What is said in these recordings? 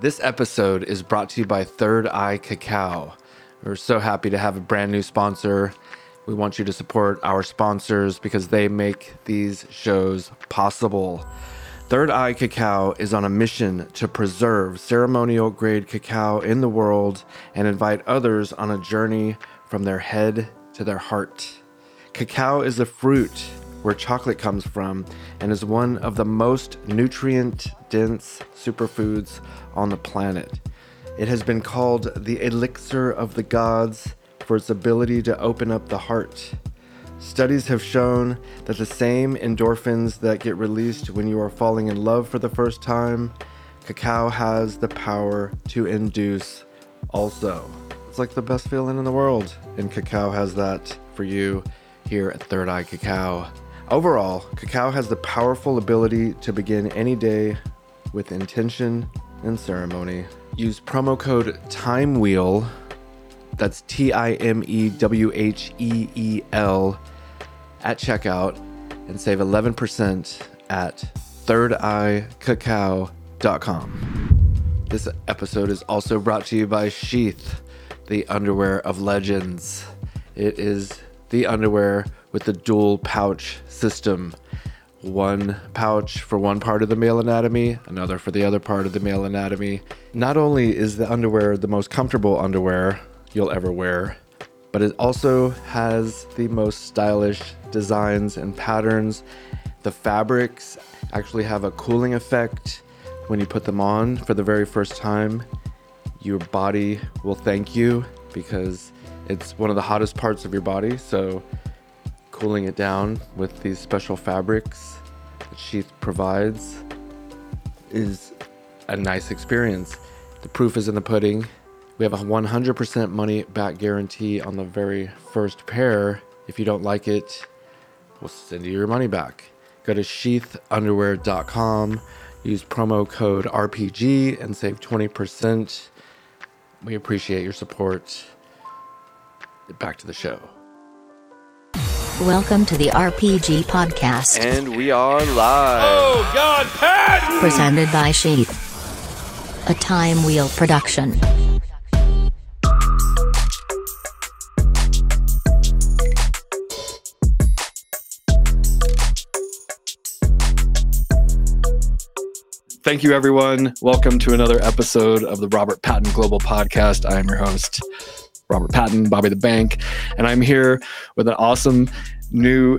This episode is brought to you by Third Eye Cacao. We're so happy to have a brand new sponsor. We want you to support our sponsors because they make these shows possible. Third Eye Cacao is on a mission to preserve ceremonial grade cacao in the world and invite others on a journey from their head to their heart. Cacao is a fruit where chocolate comes from and is one of the most nutrient dense superfoods on the planet. It has been called the elixir of the gods for its ability to open up the heart. Studies have shown that the same endorphins that get released when you are falling in love for the first time, cacao has the power to induce also. It's like the best feeling in the world, and cacao has that for you here at Third Eye Cacao. Overall, cacao has the powerful ability to begin any day with intention and ceremony. Use promo code TIMEWHEEL, that's T I M E W H E E L, at checkout and save 11% at thirdeyecacao.com. This episode is also brought to you by Sheath, the underwear of legends. It is the underwear with the dual pouch system. One pouch for one part of the male anatomy, another for the other part of the male anatomy. Not only is the underwear the most comfortable underwear you'll ever wear, but it also has the most stylish designs and patterns. The fabrics actually have a cooling effect when you put them on for the very first time. Your body will thank you because it's one of the hottest parts of your body. So, cooling it down with these special fabrics that Sheath provides is a nice experience. The proof is in the pudding. We have a 100% money back guarantee on the very first pair. If you don't like it, we'll send you your money back. Go to sheathunderwear.com, use promo code RPG, and save 20%. We appreciate your support. Back to the show. Welcome to the RPG Podcast, And we are live. Oh God, Patton! presented by Sheath, a Time Wheel production. Thank you, everyone. Welcome to another episode of the Robert Patton Global Podcast. I am your host, Robert Patton, Bobby the Bank, and I'm here with an awesome new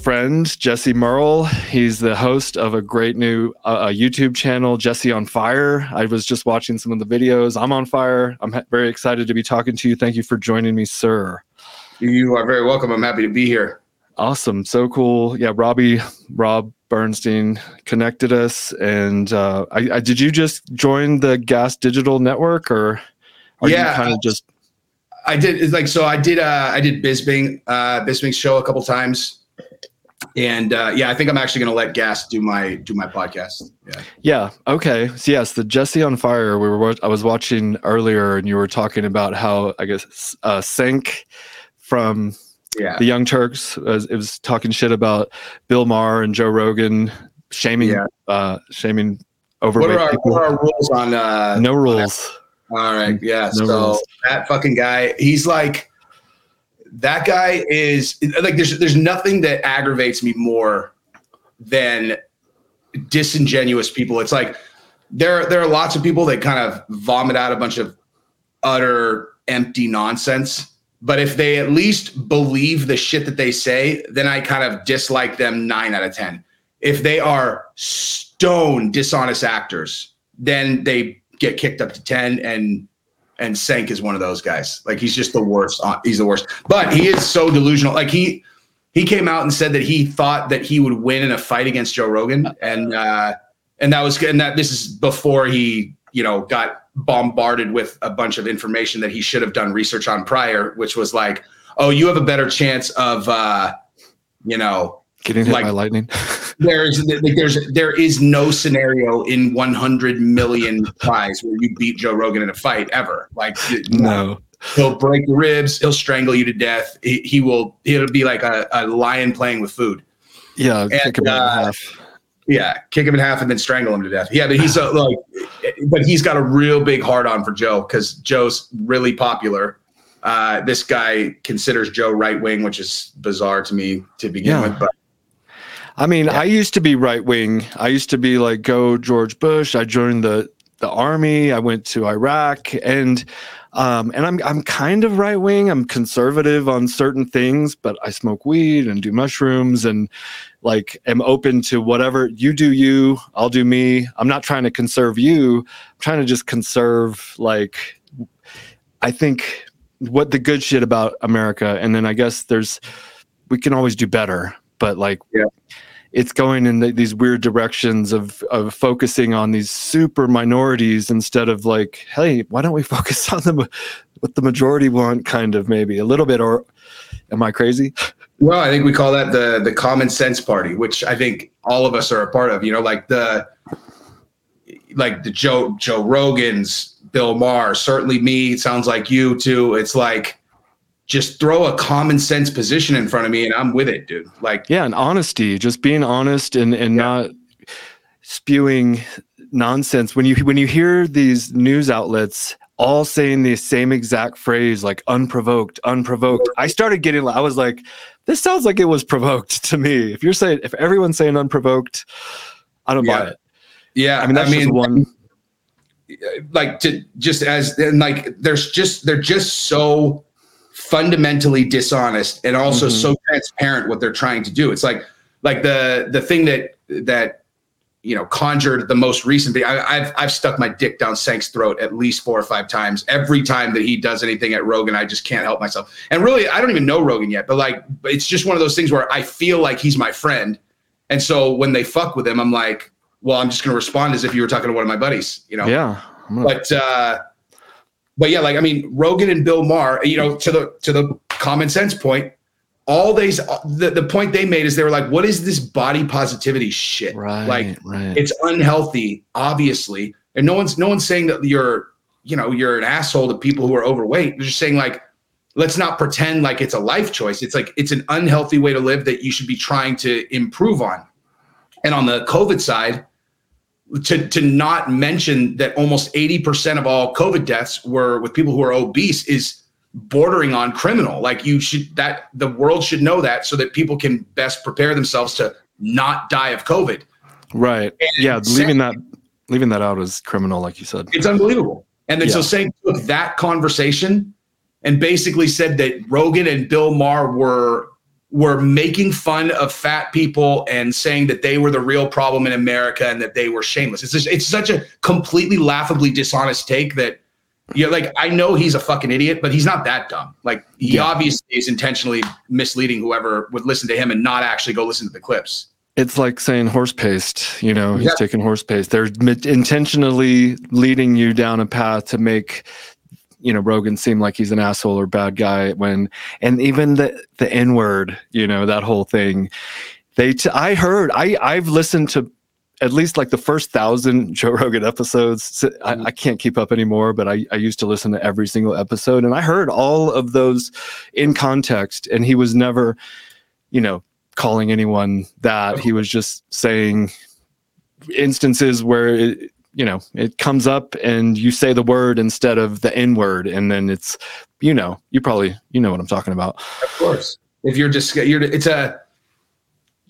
friend, Jesse Merle. He's the host of a great new uh, YouTube channel, Jesse on Fire. I was just watching some of the videos. I'm on fire. I'm ha- very excited to be talking to you. Thank you for joining me, sir. You are very welcome. I'm happy to be here. Awesome. So cool. Yeah, Robbie, Rob Bernstein connected us. And uh, I, I, did you just join the Gas Digital Network or are Yeah. you kind of just, I did it's like so. I did. Uh, I did Bisping, uh, Bisping's show a couple times, and uh, yeah, I think I'm actually going to let Gas do my do my podcast. Yeah. yeah. Okay. So yes, the Jesse on Fire, we were, I was watching earlier and you were talking about how, I guess, uh, Cenk from Yeah. the Young Turks, was, it was talking shit about Bill Maher and Joe Rogan shaming, Yeah. uh, shaming What overweight are our people. what are our rules on? Uh, no rules. All right. Mm, yeah. No so that fucking guy, he's like, that guy is like, there's there's nothing that aggravates me more than disingenuous people. It's like there there are lots of people that kind of vomit out a bunch of utter empty nonsense. But if they at least believe the shit that they say, then I kind of dislike them nine out of ten. If they are stone dishonest actors, then they get kicked up to 10 and and Cenk is one of those guys. Like he's just the worst. He's the worst. But he is so delusional. Like he he came out and said that he thought that he would win in a fight against Joe Rogan and uh and that was good. and that this is before he, you know, got bombarded with a bunch of information that he should have done research on prior, which was like, "Oh, you have a better chance of uh you know, Getting hit like- by lightning. there's like, there's there is no scenario in 100 million tries where you beat Joe Rogan in a fight ever. Like no. he'll break your ribs, he'll strangle you to death. He, he will it'll be like a, a lion playing with food. Yeah, And, about uh, half. Yeah, kick him in half and then strangle him to death. Yeah, but he's a, like, but he's got a real big heart on for Joe because Joe's really popular. Uh, this guy considers Joe right wing, which is bizarre to me to begin Yeah. with. But I mean, I used to be right wing. I used to be like go George Bush. I joined the the army. I went to Iraq, and um, and I'm I'm kind of right wing. I'm conservative on certain things, but I smoke weed and do mushrooms and like am open to whatever you do. You, I'll do me. I'm not trying to conserve you. I'm trying to just conserve like I think what the good shit about America, and then I guess there's we can always do better, but like it's going in the, these weird directions of of focusing on these super minorities instead of like, hey, why don't we focus on the what the majority want? Kind of maybe a little bit, or am I crazy? well, I think we call that the the common sense party, which I think all of us are a part of. You know, like the like the Joe Joe Rogans, Bill Maher, certainly me. It sounds like you too. It's like just throw a common sense position in front of me, and I'm with it, dude. Like Yeah, and honesty, just being honest and and Yeah. not spewing nonsense. When you when you hear these news outlets all saying the same exact phrase, like unprovoked, unprovoked, I started getting. I was like, this sounds like it was provoked to me. If you're saying, if everyone's saying unprovoked, I don't buy Yeah. it. yeah, I mean, that's just one. like to just as and like there's just they're just so fundamentally dishonest and also Mhm. so transparent what they're trying to do. It's like like the the thing that that you know conjured the most recent thing I, i've i've stuck my dick down Cenk's throat at least four or five times. Every time that he does anything at rogan i just can't help myself. And really i don't even know rogan yet but like it's just one of those things where i feel like he's my friend. And so when they fuck with him i'm like well i'm just going to respond as if you were talking to one of my buddies you know? Yeah, gonna- but uh but yeah like i mean rogan and bill maher you know to the to the common sense point all these the, the point they made is they were like what is this body positivity shit? Right, like right. it's unhealthy obviously. And no one's no one's saying that you're you know you're an asshole to people who are overweight. They're just saying like let's not pretend like it's a life choice. It's like it's an unhealthy way to live that you should be trying to improve on. And on the covid side to to not mention that almost 80% of all covid deaths were with people who are obese is bordering on criminal like you should that the world should know that so that people can best prepare themselves to not die of covid right. and Yeah, leaving that leaving that out is criminal, like you said. it's unbelievable. And then so Yeah. Cenk took that conversation and basically said that Rogan and Bill Maher were were making fun of fat people and saying that they were the real problem in America and that they were shameless. It's just, it's such a completely laughably dishonest take that you're like, I know he's a fucking idiot, but he's not that dumb. Like he Yeah. obviously is intentionally misleading whoever would listen to him and not actually go listen to the clips. It's like saying horse paste, you know, he's Yeah. taking horse paste. They're intentionally leading you down a path to make, you know, Rogan seem like he's an asshole or bad guy when, and even the, the N word, you know, that whole thing. They, t- I heard, I, I've listened to at least like the first thousand Joe Rogan episodes. So I, mm-hmm. I can't keep up anymore, but I, I used to listen to every single episode and I heard all of those in context and he was never, you know, calling anyone that. He was just saying instances where it, you know it comes up and you say the word instead of the N word, and then it's you know you probably you know what I'm talking about. Of course. If you're just you're it's a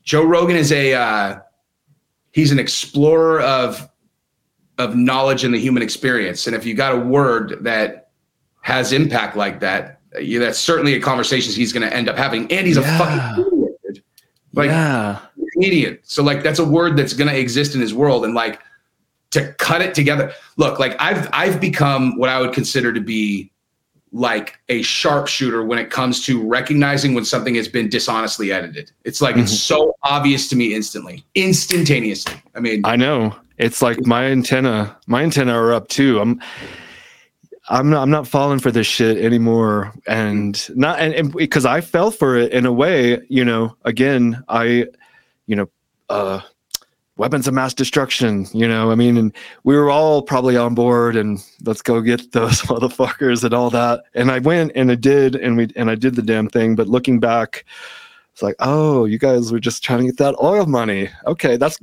Joe Rogan is a uh he's an explorer of of knowledge in the human experience. And if you got a word that has impact like that, yeah, that's certainly a conversation he's going to end up having. And he's Yeah. a fucking idiot. dude. Like yeah, comedian. So like that's a word that's going to exist in his world and like to cut it together. Look, like I've I've become what I would consider to be like a sharpshooter when it comes to recognizing when something has been dishonestly edited. It's like it's so obvious to me instantly, instantaneously. I mean, I know. It's like my antenna. My antenna are up too. I'm. I'm not, I'm not falling for this shit anymore, and not and, and because I fell for it in a way. You know, again, I, you know, uh, weapons of mass destruction. You know, I mean, and we were all probably on board, and let's go get those motherfuckers and all that. And I went and I did, and we and I did the damn thing. But looking back, it's like, oh, you guys were just trying to get that oil money. Okay, that's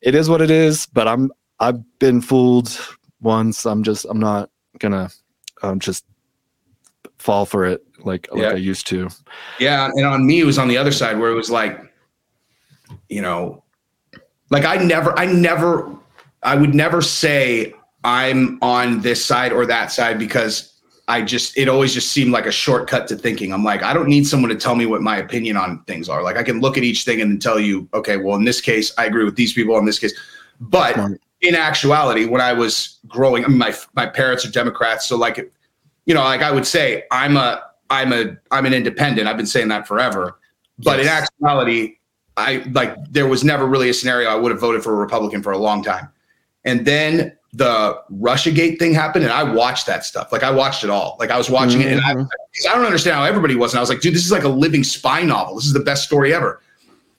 it is what it is. But I'm I've been fooled once. I'm just I'm not gonna um, just fall for it like like Yeah. I used to. Yeah, and on me it was on the other side where it was like, you know, like I never, I never, I would never say I'm on this side or that side because I just, it always just seemed like a shortcut to thinking. I'm like, I don't need someone to tell me what my opinion on things are. Like I can look at each thing and then tell you, okay, well in this case I agree with these people. In this case, but in actuality, when I was growing, I mean, my my parents are Democrats, so like, you know, like I would say, I'm a I'm a I'm an independent. I've been saying that forever. But in actuality, I like there was never really a scenario I would have voted for a Republican for a long time. And then the Russiagate thing happened, and I watched that stuff. Like I watched it all. Like I was watching it, and I, mm-hmm. 'cause I don't understand how everybody was. And I was like, dude, this is like a living spy novel. This is the best story ever.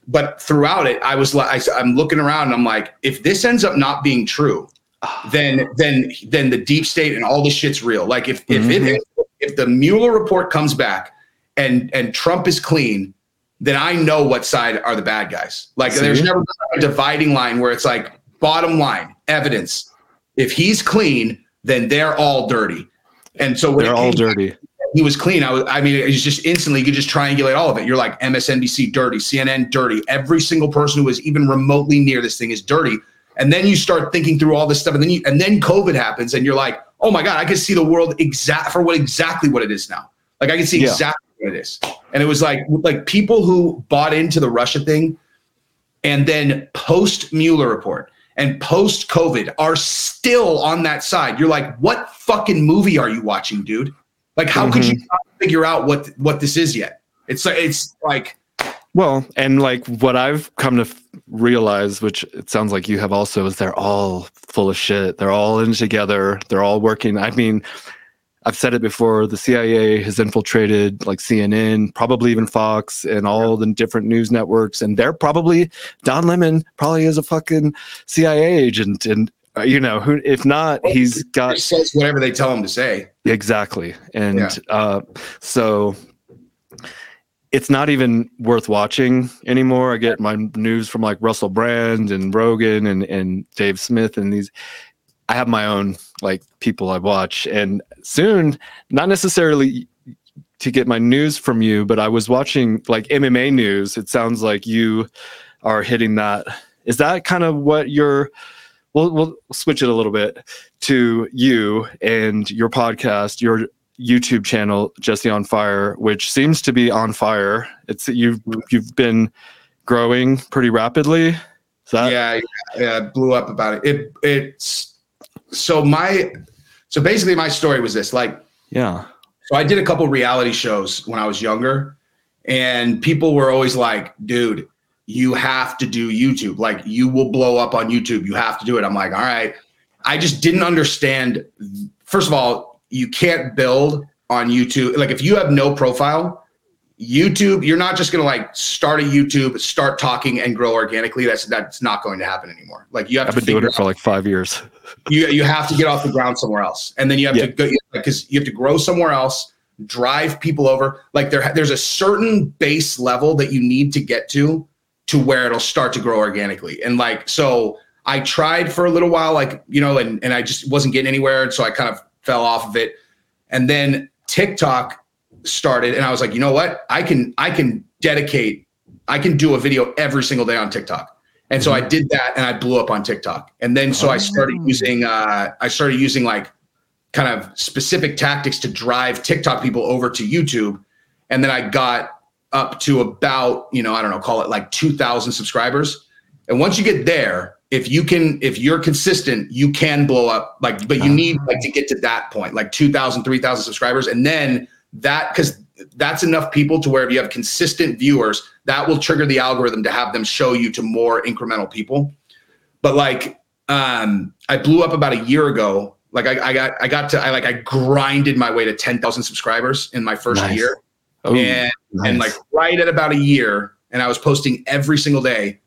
But throughout it, I was like, I'm looking around, and I'm like, if this ends up not being true, ah. then then then the deep state and all this shit's real. Like if if it mm-hmm. if the Mueller report comes back and and Trump is clean, then I know what side are the bad guys. Like there's never been a dividing line where it's like bottom line evidence. If he's clean, then they're all dirty. And so when They're all came back, dirty. he was clean. I was, I mean, it's just instantly you could just triangulate all of it. You're like MSNBC dirty, CNN dirty. Every single person who was even remotely near this thing is dirty. And then you start thinking through all this stuff, and then you and then COVID happens, and you're like, oh my god, I can see the world exact for what exactly what it is now. Like I can see Yeah. exactly what it is. And it was like like people who bought into the Russia thing, and then post Mueller report and post COVID are still on that side. You're like, what fucking movie are you watching, dude? Like, how could you mm-hmm. not figure out what what this is yet? It's like it's like Well, and like what I've come to f- realize, which it sounds like you have also, is they're all full of shit. They're all in together. They're all working. I mean, I've said it before. The CIA has infiltrated like CNN, probably even Fox, and all the different news networks, and they're probably Don Lemon probably is a fucking CIA agent, and uh, you know who? If not, he's got says whatever they tell him to say. Exactly. And Yeah. uh, so it's not even worth watching anymore. I get my news from like Russell Brand and Rogan and, and Dave Smith and these. I have my own like people I watch, and soon, not necessarily to get my news from you, but I was watching like MMA news. It sounds like you are hitting that. Is that kind of what you're? We'll we'll switch it a little bit to you and your podcast, your YouTube channel, Jesse on Fire, which seems to be on fire. It's you've you've been growing pretty rapidly. Is that yeah, yeah, yeah, blew up about it. It it's so my so basically my story was this like yeah. So I did a couple reality shows when I was younger, and people were always like, dude, you have to do YouTube. Like, you will blow up on YouTube. You have to do it. I'm like, all right. I just didn't understand. First of all, you can't build on YouTube. Like, if you have no profile, YouTube, you're not just gonna like start a YouTube, start talking and grow organically. That's that's not going to happen anymore. Like you have I've to been doing it for like five years. you you have to get off the ground somewhere else, and then you have Yeah. to go because you have to grow somewhere else, drive people over. Like there, there's a certain base level that you need to get to to where it'll start to grow organically. And like so, I tried for a little while, like you know, and and I just wasn't getting anywhere, and so I kind of fell off of it. And then TikTok started, and I was like, you know what, I can I can dedicate, I can do a video every single day on TikTok. And so I did that and I blew up on TikTok. And then so I started using uh I started using like kind of specific tactics to drive TikTok people over to YouTube. And then I got up to about, you know, I don't know, call it like 2000 subscribers. And once you get there, if you can if you're consistent, you can blow up like but you need like to get to that point, like 2000 3000 subscribers and then that cuz that's enough people to where if you have consistent viewers, that will trigger the algorithm to have them show you to more incremental people. But like, um, I blew up about a year ago. Like I, I got, I got to, I like, I grinded my way to 10,000 subscribers in my first Nice. year. Oh, and, and like right at about a year and I was posting every single day.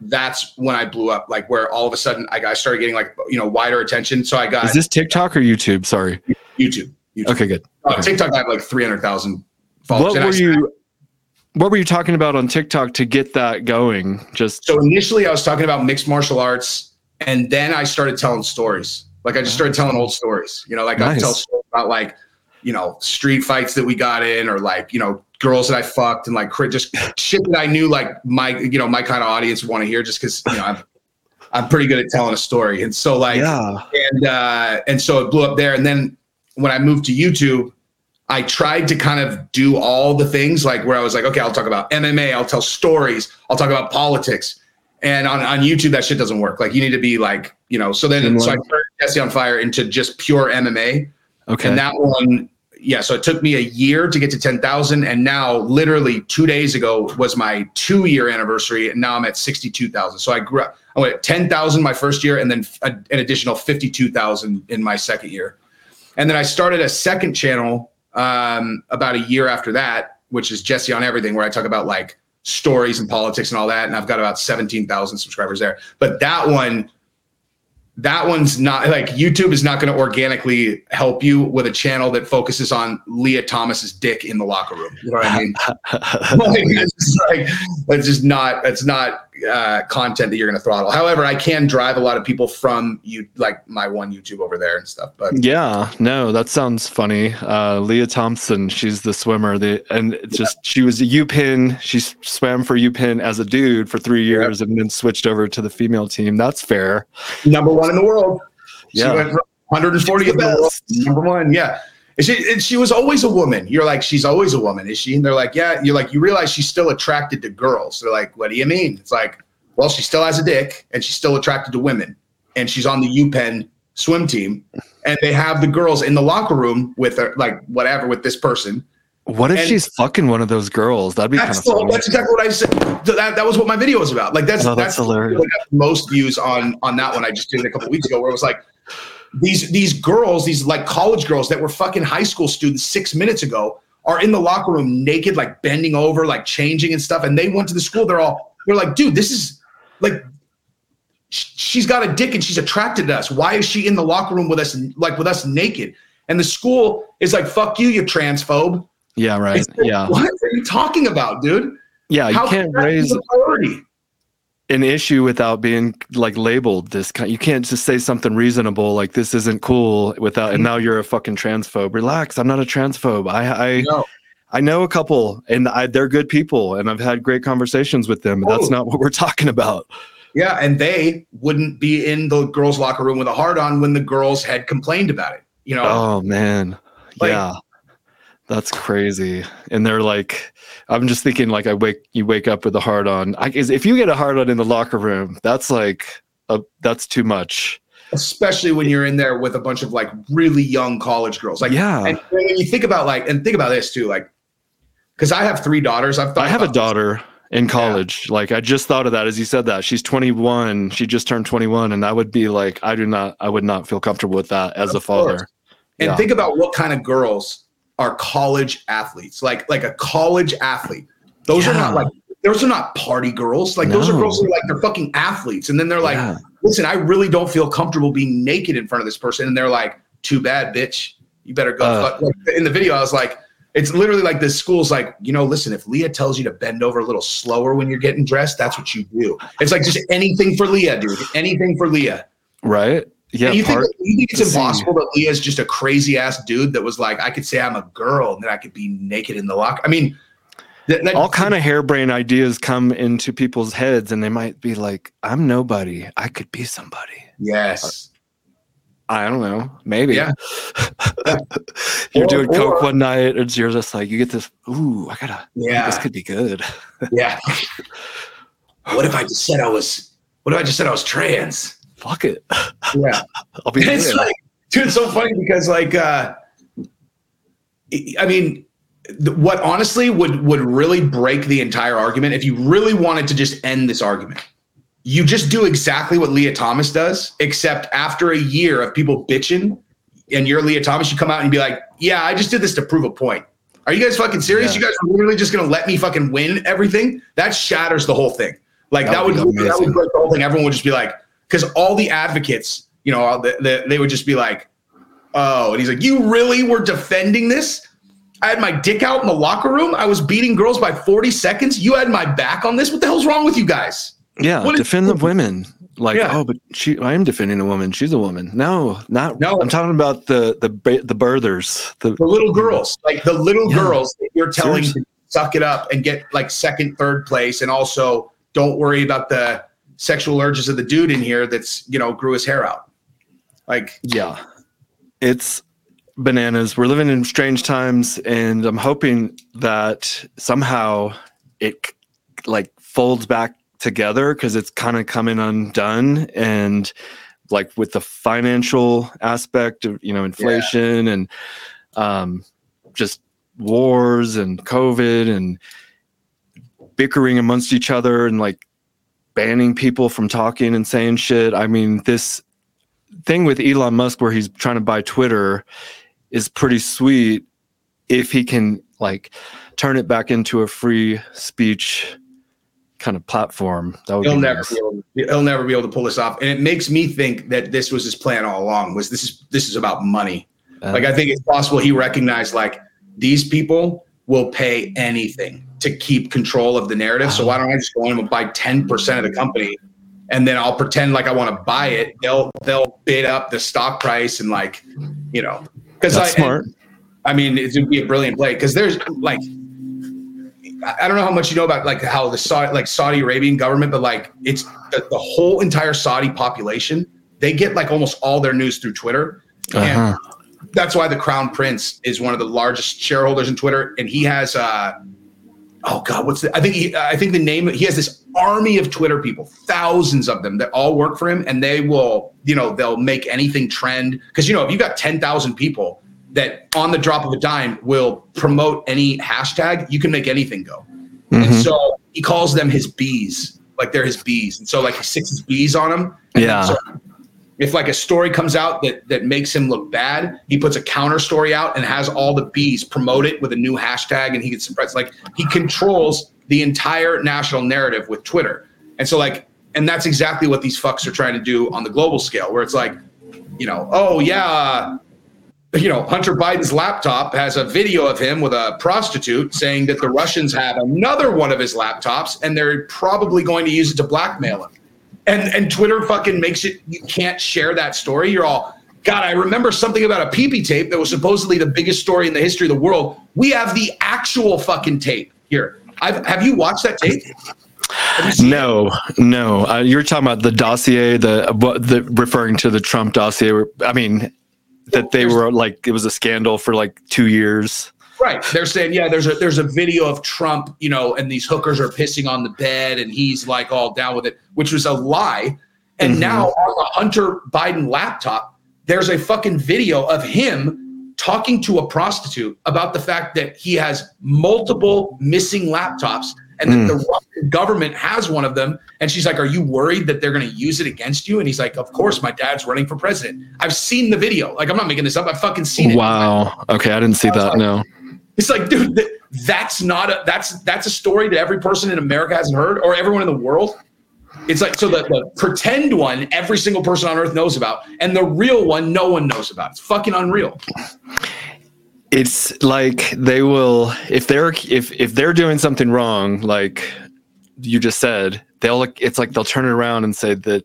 That's when I blew up, like where all of a sudden I, got, I started getting like, you know, wider attention. So I got is this TikTok or YouTube? Sorry. YouTube. YouTube. Okay, good. Uh, okay. TikTok, I have like 300,000 followers. What were you? What were you talking about on TikTok to get that going? Just So initially, I was talking about mixed martial arts, and then I started telling stories. Like I just started telling old stories. You know, like I tell stories about like, you know, street fights that we got in, or like you know, girls that I fucked, and like just shit that I knew like my you know my kind of audience want to hear, just because you know I'm I'm pretty good at telling a story, and so like yeah, and uh, and so it blew up there. And then when I moved to YouTube, I tried to kind of do all the things like where I was like, okay, I'll talk about MMA, I'll tell stories, I'll talk about politics. And on, on YouTube, that shit doesn't work. Like you need to be like, you know. So then, so I turned Jesse on Fire into just pure MMA, okay. and that one, yeah. So it took me a year to get to ten thousand, and now literally two days ago was my two year anniversary, and now I'm at sixty two thousand. So I grew up. I went ten thousand my first year, and then uh, an additional fifty two thousand in my second year, and then I started a second channel um, about a year after that, which is Jesse on Everything, where I talk about like stories and politics and all that, and I've got about seventeen thousand subscribers there. But that one that one's not like YouTube is not going to organically help you with a channel that focuses on Lia Thomas's dick in the locker room. You know what I mean? like, it's like it's just not it's not uh, content that you're going to throttle. However, I can drive a lot of people from you like my one YouTube over there and stuff. But Yeah, no, that sounds funny. Uh, Lia Thompson, she's the swimmer. The and just she was a UPenn. She swam for UPenn as a dude for three years, and then switched over to the female team. That's fair. number one in the world. She Yeah. went from 140th She's in the the world, number one. Yeah. And she, and she was always a woman. You're like, she's always a woman, is she? And they're like, yeah. You're like, you realize she's still attracted to girls. They're like, what do you mean? It's like, well, she still has a dick and she's still attracted to women. And she's on the UPenn swim team. And they have the girls in the locker room with her, like, whatever, with this person. What if And- she's fucking one of those girls? That'd be kind That's, of the, that's exactly what I said. That, that was what my video was about. Like that's Oh, that's that's, hilarious. most views on on that one I just did a couple weeks ago, where it was like these these girls, these like college girls that were fucking high school students six minutes ago are in the locker room naked, like bending over, like changing and stuff. And they went to the school. They're all they're like, dude, this is like she's got a dick and she's attracted to us. Why is she in the locker room with us, like with us naked? And the school is like, fuck you, you transphobe. Yeah, right. Like, Yeah, What are you talking about, dude? yeah. You How can't can raise a priority? An issue without being like labeled this kind. You can't just say something reasonable like this isn't cool without. And mm-hmm. now you're a fucking transphobe. Relax. I'm not a transphobe. I I No. I know a couple, and I, they're good people, and I've had great conversations with them. That's Oh. not what we're talking about. Yeah, and they wouldn't be in the girls' locker room with a hard on when the girls had complained about it. You know, Oh man, Like- yeah, that's crazy. And they're like, I'm just thinking, like, I wake you wake up with a hard on. I, if you get a hard on in the locker room, that's like, a, that's too much. especially when you're in there with a bunch of like really young college girls. Like, Yeah. and when you think about like, and think about this too, like, because I have three daughters. I've thought I have a about this. daughter in college. Like, I just thought of that as you said that. She's 21. She just turned 21, and I would be like, I do not, I would not feel comfortable with that as a Of course. father. And Yeah. think about what kind of girls are college athletes. Like, like a college athlete. Those are not like those are not party girls. Like those are girls who are like they're fucking athletes. And then they're like, Yeah. listen, I really don't feel comfortable being naked in front of this person. And they're like, too bad, bitch. You better go. Uh. fuck. Like, in the video, I was like, it's literally like this school's like, you know, listen, if Lia tells you to bend over a little slower when you're getting dressed, that's what you do. It's like just anything for Lia, dude. Anything for Lia. right? Yeah, you, think, you think it's impossible that Lia's just a crazy ass dude that was like, I could say I'm a girl and then I could be naked in the locker. I mean, that, that- all kind of harebrained ideas come into people's heads and they might be like i'm nobody i could be somebody yes. Uh, i don't know maybe Yeah. you're Or- doing coke one night and you're just like you get this ooh i gotta Yeah. this could be good Yeah. what if I just said I was? What if I just said I was trans? Fuck it Yeah. i'll be it's there. like, dude, it's so funny because like, uh, I mean, what honestly would would really break the entire argument if you really wanted to just end this argument. You just do exactly what Lia Thomas does, except after a year of people bitching, and you're Lia Thomas, you come out and be like, "Yeah, I just did this to prove a point." Are you guys fucking serious? Yeah. You guys are literally just gonna let me fucking win everything? That shatters the whole thing. Like That that, would would that would break the whole thing. Everyone would just be like, because all the advocates, you know, all the, the, they would just be like, "Oh," and he's like, "You really were defending this?" I had my dick out in the locker room. I was beating girls by 40 seconds. You had my back on this. What the hell's wrong with you guys? Yeah, What is- defend the women. Like, Yeah. oh, but she, I am defending a woman. She's a woman. No, not. No. I'm talking about the the the birthers. The The little girls, like the little Yeah. girls that you're telling Seriously. to suck it up and get like second, third place, and also don't worry about the sexual urges of the dude in here that's you know grew his hair out. Like, yeah, it's bananas. We're living in strange times, and I'm hoping that somehow it like folds back together because it's kind of coming undone and like with the financial aspect of you know inflation and um just wars and covid and bickering amongst each other and like banning people from talking and saying shit i mean this thing with elon musk where he's trying to buy twitter is pretty sweet if he can like turn it back into a free speech kind of platform that would he'll be never nice. be able to, he'll never be able to pull this off, and it makes me think that this was his plan all along. Was this is this is about money? Uh, Like I think it's possible he recognized like these people will pay anything to keep control of the narrative. So why don't I just go in and buy 10% of the company and then I'll pretend like I want to buy it. They'll they'll bid up the stock price and like, you know, because I that's smart I mean, it would be a brilliant play because there's like, I don't know how much you know about like how the Saudi, like Saudi Arabian government, but like it's the, the whole entire Saudi population. They get like almost all their news through Twitter, and Uh-huh. that's why the Crown Prince is one of the largest shareholders in Twitter, and he has uh, oh god, what's the? I think he, I think the name he has this army of Twitter people, thousands of them that all work for him, and they will, you know, they'll make anything trend because you know if you got ten thousand people that on the drop of a dime will promote any hashtag, you can make anything go. And Mhm. so he calls them his bees, like they're his bees, and so like he sticks his bees on them. Yeah. so if like a story comes out that that makes him look bad, he puts a counter story out and has all the bees promote it with a new hashtag, and he gets some press. Like he controls the entire national narrative with Twitter, and so like, and that's exactly what these fucks are trying to do on the global scale, where it's like, you know, oh yeah. You know, Hunter Biden's laptop has a video of him with a prostitute saying that the Russians have another one of his laptops and they're probably going to use it to blackmail him and and Twitter fucking makes it you can't share that story. You're all God. I remember something about a PP tape that was supposedly the biggest story in the history of the world. We have the actual fucking tape here. I've, have you watched that tape? No, no. Uh, you're talking about the dossier, the what the referring to the Trump dossier. I mean, that they were like it was a scandal for like two years. Right. They're saying, yeah, there's a there's a video of Trump, you know, and these hookers are pissing on the bed and he's like all down with it, which was a lie. And Mhm. now on the Hunter Biden laptop, there's a fucking video of him talking to a prostitute about the fact that he has multiple missing laptops and that the Russian government has one of them. And she's like, Are you worried that they're going to use it against you? And he's like, Of course, my dad's running for president. I've seen the video. Like, I'm not making this up. I've fucking seen it. Wow. Okay, I didn't see that. No. It's like, dude, th- that's not a that's that's a story that every person in America hasn't heard, or everyone in the world. It's like so the, the pretend one every single person on earth knows about, and the real one no one knows about. It's fucking unreal. It's like they will if they're if if they're doing something wrong, like you just said, they'll look. it's like they'll turn it around and say that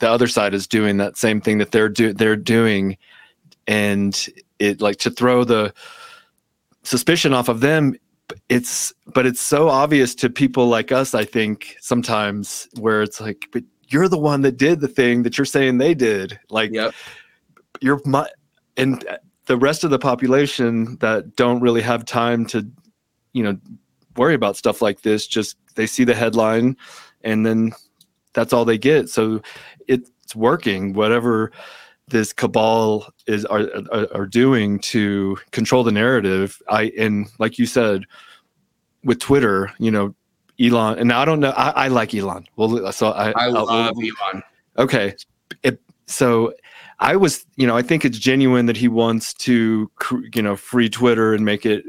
the other side is doing that same thing that they're do they're doing, and it like to throw the suspicion off of them. It's but it's so obvious to people like us. I think sometimes where it's like, but you're the one that did the thing that you're saying they did. Like Yep. you're my and uh, the rest of the population that don't really have time to you know worry about stuff like this just they see the headline and then that's all they get so it's working whatever this cabal is are, are, are doing to control the narrative i and like you said with twitter you know elon and i don't know i, I like elon well so i I I'll- love Elon. Okay. It, so I was, you know, I think it's genuine that he wants to, you know, free Twitter and make it,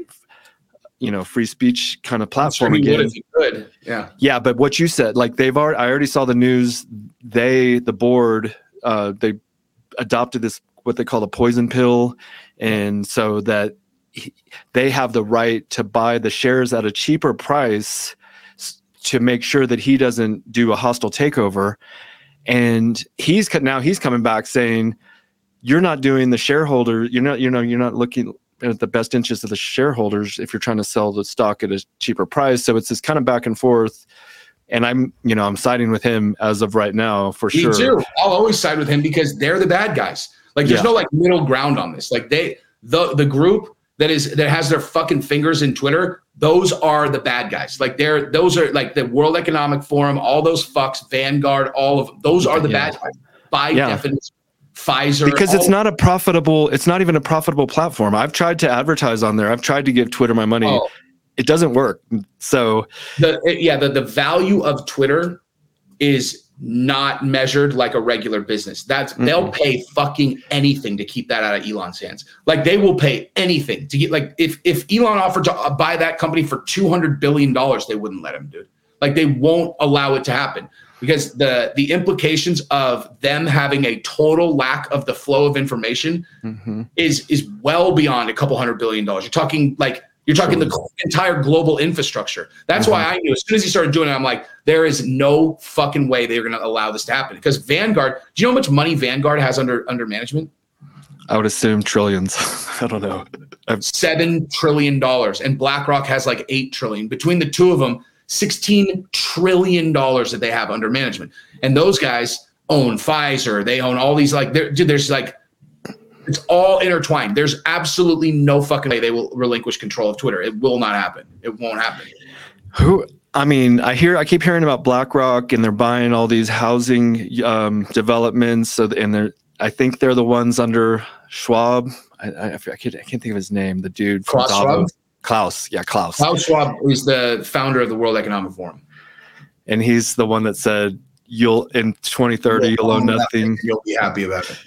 you know, free speech kind of platform again. could. Yeah. Yeah, but what you said, like they've already, I already saw the news. They, the board, uh, they adopted this what they call a poison pill, and so that he, they have the right to buy the shares at a cheaper price to make sure that he doesn't do a hostile takeover. And he's now he's coming back saying, "You're not doing the shareholder. You're not. You know. You're not looking." at the best interest of the shareholders if you're trying to sell the stock at a cheaper price so it's this kind of back and forth and i'm you know i'm siding with him as of right now for Me sure too. I'll always side with him because they're the bad guys. Like there's Yeah. no like middle ground on this. Like they the the group that is that has their fucking fingers in Twitter, those are the bad guys. Like they're those are like the World Economic Forum, all those fucks, Vanguard, all of those are the Yeah. bad guys by Yeah. definition. Pfizer because it's not a profitable it's not even a profitable platform i've tried to advertise on there i've tried to give twitter my money Oh. It doesn't work. So the yeah the, the value of twitter is not measured like a regular business. That's they'll pay fucking anything to keep that out of elon's hands like they will pay anything to get like if if elon offered to uh, buy that company for 200 billion dollars they wouldn't let him dude. Like they won't allow it to happen because the the implications of them having a total lack of the flow of information mhm. is is well beyond a couple hundred billion dollars. You're talking like you're talking the entire global infrastructure. That's why mm-hmm. I knew as soon as he started doing it, I'm like, there is no fucking way they're going to allow this to happen. Because Vanguard, do you know how much money Vanguard has under under management? i would assume trillions i don't know Seven trillion dollars, and BlackRock has like eight trillion. Between the two of them, sixteen trillion dollars that they have under management. And those guys own Pfizer. They own all these like, dude. There's like It's all intertwined. There's absolutely no fucking way they will relinquish control of Twitter. It will not happen. It won't happen. who i mean i hear i keep hearing about blackrock and they're buying all these housing um, developments so and they're i think they're the ones under schwab i, I, I, can't, I can't think of his name the dude from Klaus Schwab? Davos. klaus yeah klaus Klaus Schwab is the founder of the World Economic Forum. and he's the one that said you'll in 2030 you'll own nothing You'll be happy about it.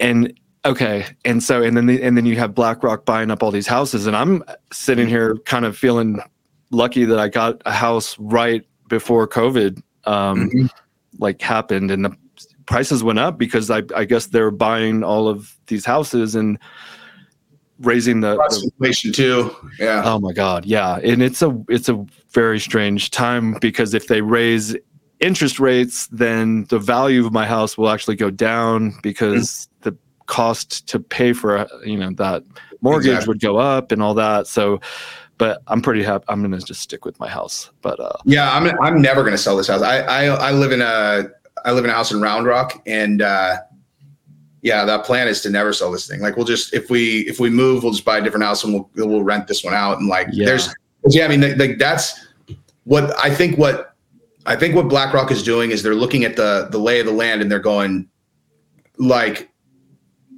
and okay and so and then the, and then you have blackrock buying up all these houses and i'm sitting here kind of feeling lucky that i got a house right before covid um Mhm. like happened and the prices went up because i i guess they're buying all of these houses and raising the, the inflation too. Yeah. Oh my God, yeah, and it's a it's a very strange time because if they raise interest rates, then the value of my house will actually go down because the cost to pay for you know that mortgage Exactly. would go up and all that. So, but I'm pretty happy. I'm gonna just stick with my house. But uh, Yeah, I'm I'm never gonna sell this house. I I, I live in a I live in a house in Round Rock, and uh, yeah, that plan is to never sell this thing. Like we'll just if we if we move, we'll just buy a different house and we'll we'll rent this one out. And like Yeah. there's yeah, I mean like, like that's what I think what I think what BlackRock is doing is they're looking at the the lay of the land and they're going like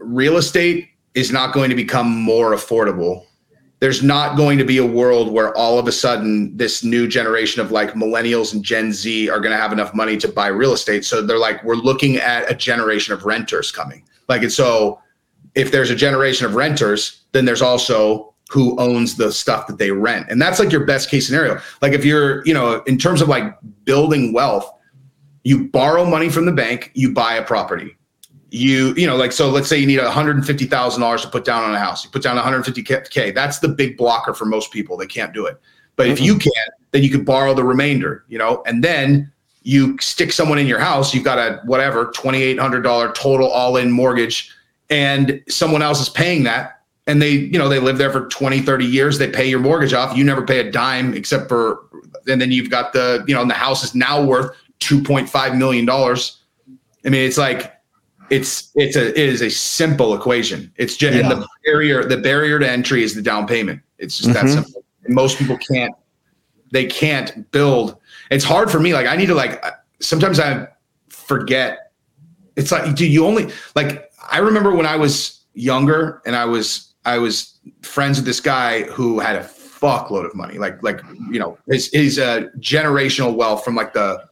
real estate is not going to become more affordable there's not going to be a world where all of a sudden this new generation of like millennials and Gen Z are going to have enough money to buy real estate. So they're like, we're looking at a generation of renters coming. Like, and so if there's a generation of renters, then there's also who owns the stuff that they rent. And that's like your best case scenario. Like, if you're, you know, in terms of like building wealth, you borrow money from the bank, you buy a property you you know like so let's say you need $150000 to put down on a house. You put down 150k that's the big blocker for most people. They can't do it. But if you can't then you could borrow the remainder you know and then you stick someone in your house you've got a whatever $2800 total all-in mortgage and someone else is paying that and they you know they live there for 20 30 years they pay your mortgage off you never pay a dime except for and then you've got the you know and the house is now worth 2.5 million dollars. I mean it's like it's it's a it is a simple equation. It's just and the barrier the barrier to entry is the down payment. It's just that Mhm. simple. And most people can't they can't build. It's hard for me. Like I need to like sometimes I forget. It's like dude, you only like I remember when I was younger and I was I was friends with this guy who had a fuckload of money. Like like you know his his uh, generational wealth from like the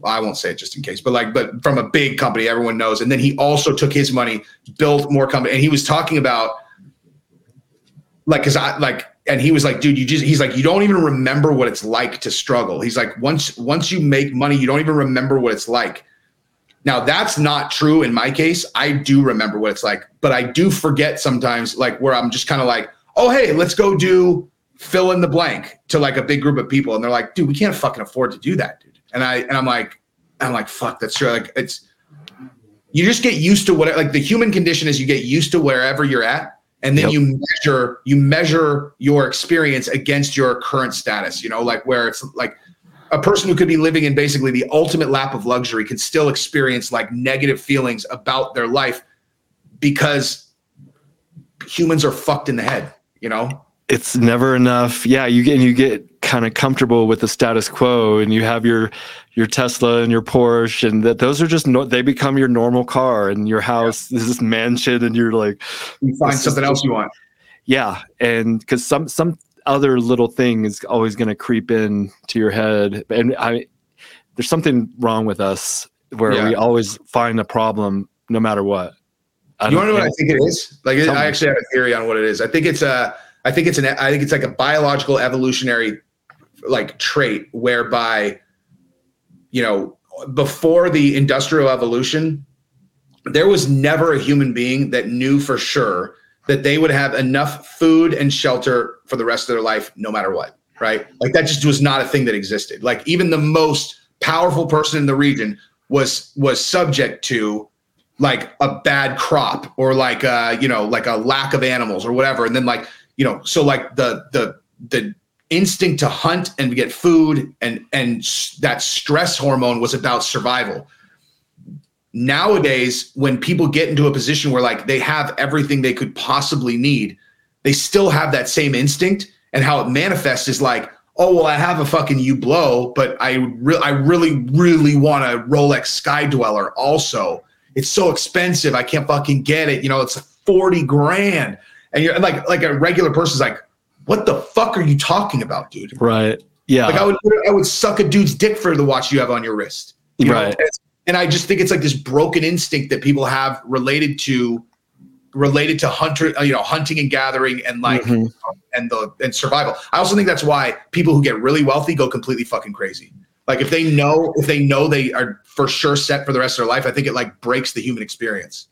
well, I won't say it just in case, but like, but from a big company, everyone knows. And then he also took his money, built more company, and he was talking about like, cause I like, and he was like, dude, you just, he's like, you don't even remember what it's like to struggle. He's like, once, once you make money, you don't even remember what it's like. Now that's not true in my case. I do remember what it's like, but I do forget sometimes, like where I'm just kind of like, oh hey, let's go do fill in the blank to like a big group of people, and they're like, dude, we can't fucking afford to do that, dude. And I and I'm like, I'm like, fuck, that's true. Like it's you just get used to what like the human condition is you get used to wherever you're at and then Yep. you measure you measure your experience against your current status you know like where it's like a person who could be living in basically the ultimate lap of luxury can still experience like negative feelings about their life because humans are fucked in the head you know it's never enough. Yeah, you get you get kind of comfortable with the status quo, and you have your your Tesla and your Porsche, and that those are just no, they become your normal car, and your house is this mansion, and you're like, you find something else you want yeah, and because some some other little thing is always going to creep in to your head, and I there's something wrong with us where Yeah. we always find a problem no matter what. I you want to know what I think it is? Like, it, I actually have a theory on what it is. I think it's a, I think it's an, I think it's like a biological evolutionary, like trait whereby, you know, before the industrial evolution, there was never a human being that knew for sure that they would have enough food and shelter for the rest of their life, no matter what. Right? Like that just was not a thing that existed. Like even the most powerful person in the region was was subject to like a bad crop or like uh you know like a lack of animals or whatever and then like you know so like the the the instinct to hunt and get food and and that stress hormone was about survival. Nowadays when people get into a position where like they have everything they could possibly need they still have that same instinct. And how it manifests is like oh well i have a fucking Hublot but i re- i really really want a rolex sky dweller also. It's so expensive i can't fucking get it. You know it's 40 grand. And you're like like a regular person's like what the fuck are you talking about dude right. Yeah. like I would, I would suck a dude's dick for the watch you have on your wrist. You? Right. It's- And I just think it's like this broken instinct that people have related to, related to hunter, uh, you know, hunting and gathering and like, Mhm. and the and survival. I also think that's why people who get really wealthy go completely fucking crazy. Like if they know, if they know they are for sure set for the rest of their life, I think it like breaks the human experience.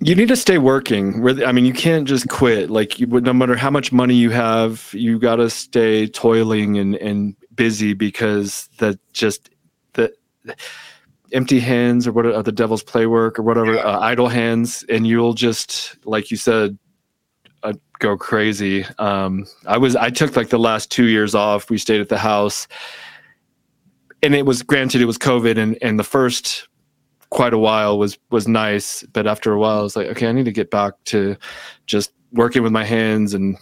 You need to stay working. I mean, you can't just quit. Like, you, no matter how much money you have, you got to stay toiling and and busy because that just the empty hands or what are the devil's play work or whatever uh, idle hands, and you'll just like you said. Uh, go crazy. Um, I was I took like the last two years off. We stayed at the house, and it was granted it was COVID, and and the first quite a while was was nice but after a while i was like okay i need to get back to just working with my hands and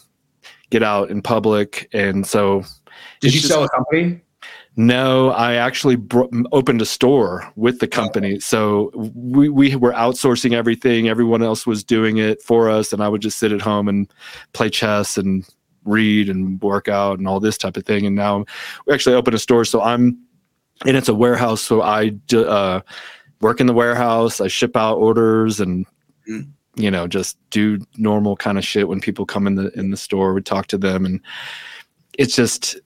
get out in public. And so Did you just- sell a company? no i actually bro- opened a store with the company. So we, we were outsourcing everything. Everyone else was doing it for us and i would just sit at home and play chess and read and work out and all this type of thing. And now we actually opened a store so i'm and it's a warehouse so I, uh, work in the warehouse i ship out orders and Mm. you know just do normal kind of shit when people come in the in the store. We talk to them and it's just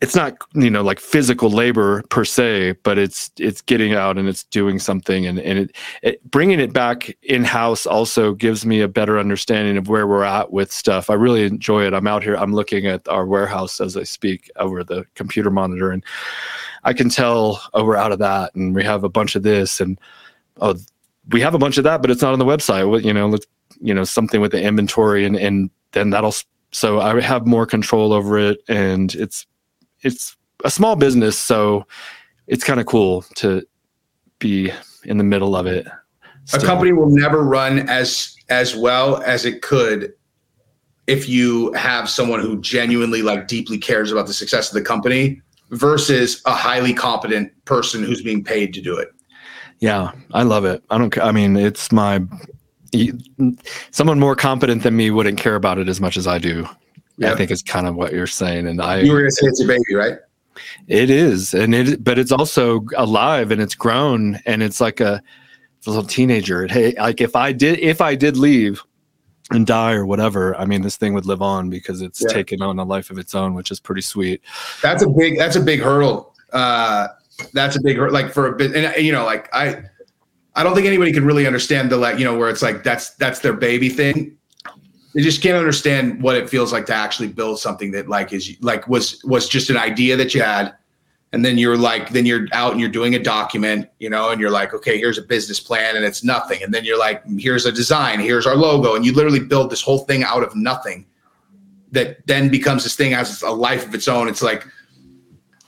it's not you know like physical labor per se but it's it's getting out and it's doing something and, and it, it bringing it back in house also gives me a better understanding of where we're at with stuff. I really enjoy it. I'm out here i'm looking at our warehouse as i speak over the computer monitor and i can tell oh we're out of that and we have a bunch of this and oh we have a bunch of that but it's not on the website. What you know let's you know something with the inventory and and then that'll so i have more control over it and it's it's a small business so it's kind of cool to be in the middle of it. A company will never run as as well as it could if you have someone who genuinely like deeply cares about the success of the company versus a highly competent person who's being paid to do it. Yeah i love it. I don't i mean it's my someone more competent than me wouldn't care about it as much as i do i think it's kind of what you're saying and i you were gonna say it's a baby right? It is, and it, but it's also alive and it's grown and it's like a, a little teenager. Hey, like if I did, if I did leave and die or whatever, I mean, this thing would live on because it's Yeah. taken on a life of its own, which is pretty sweet. that's a big that's a big hurdle uh that's a big hurdle like for a bit and you know like i i don't think anybody can really understand the like you know where it's like that's that's their baby thing they just can't understand what it feels like to actually build something that like is like was was just an idea that you had and then you're like then you're out and you're doing a document you know and you're like okay here's a business plan and it's nothing. And then you're like here's a design here's our logo. And you literally build this whole thing out of nothing that then becomes this thing as a life of its own. It's like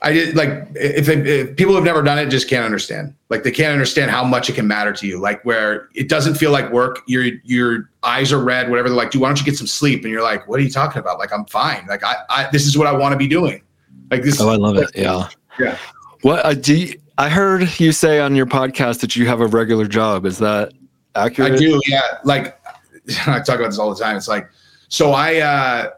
i did like if, if people have never done it just can't understand. Like they can't understand how much it can matter to you. Like where it doesn't feel like work. Your your eyes are red whatever. They're like dude why don't you get some sleep? And you're like what are you talking about? Like i'm fine. Like i, I this is what i want to be doing. Like this Oh, I love it. Yeah. Yeah. What uh, do you, I heard you say on your podcast that you have a regular job? Is that accurate? I do, yeah. Like I talk about this all the time. It's like, so I, uh,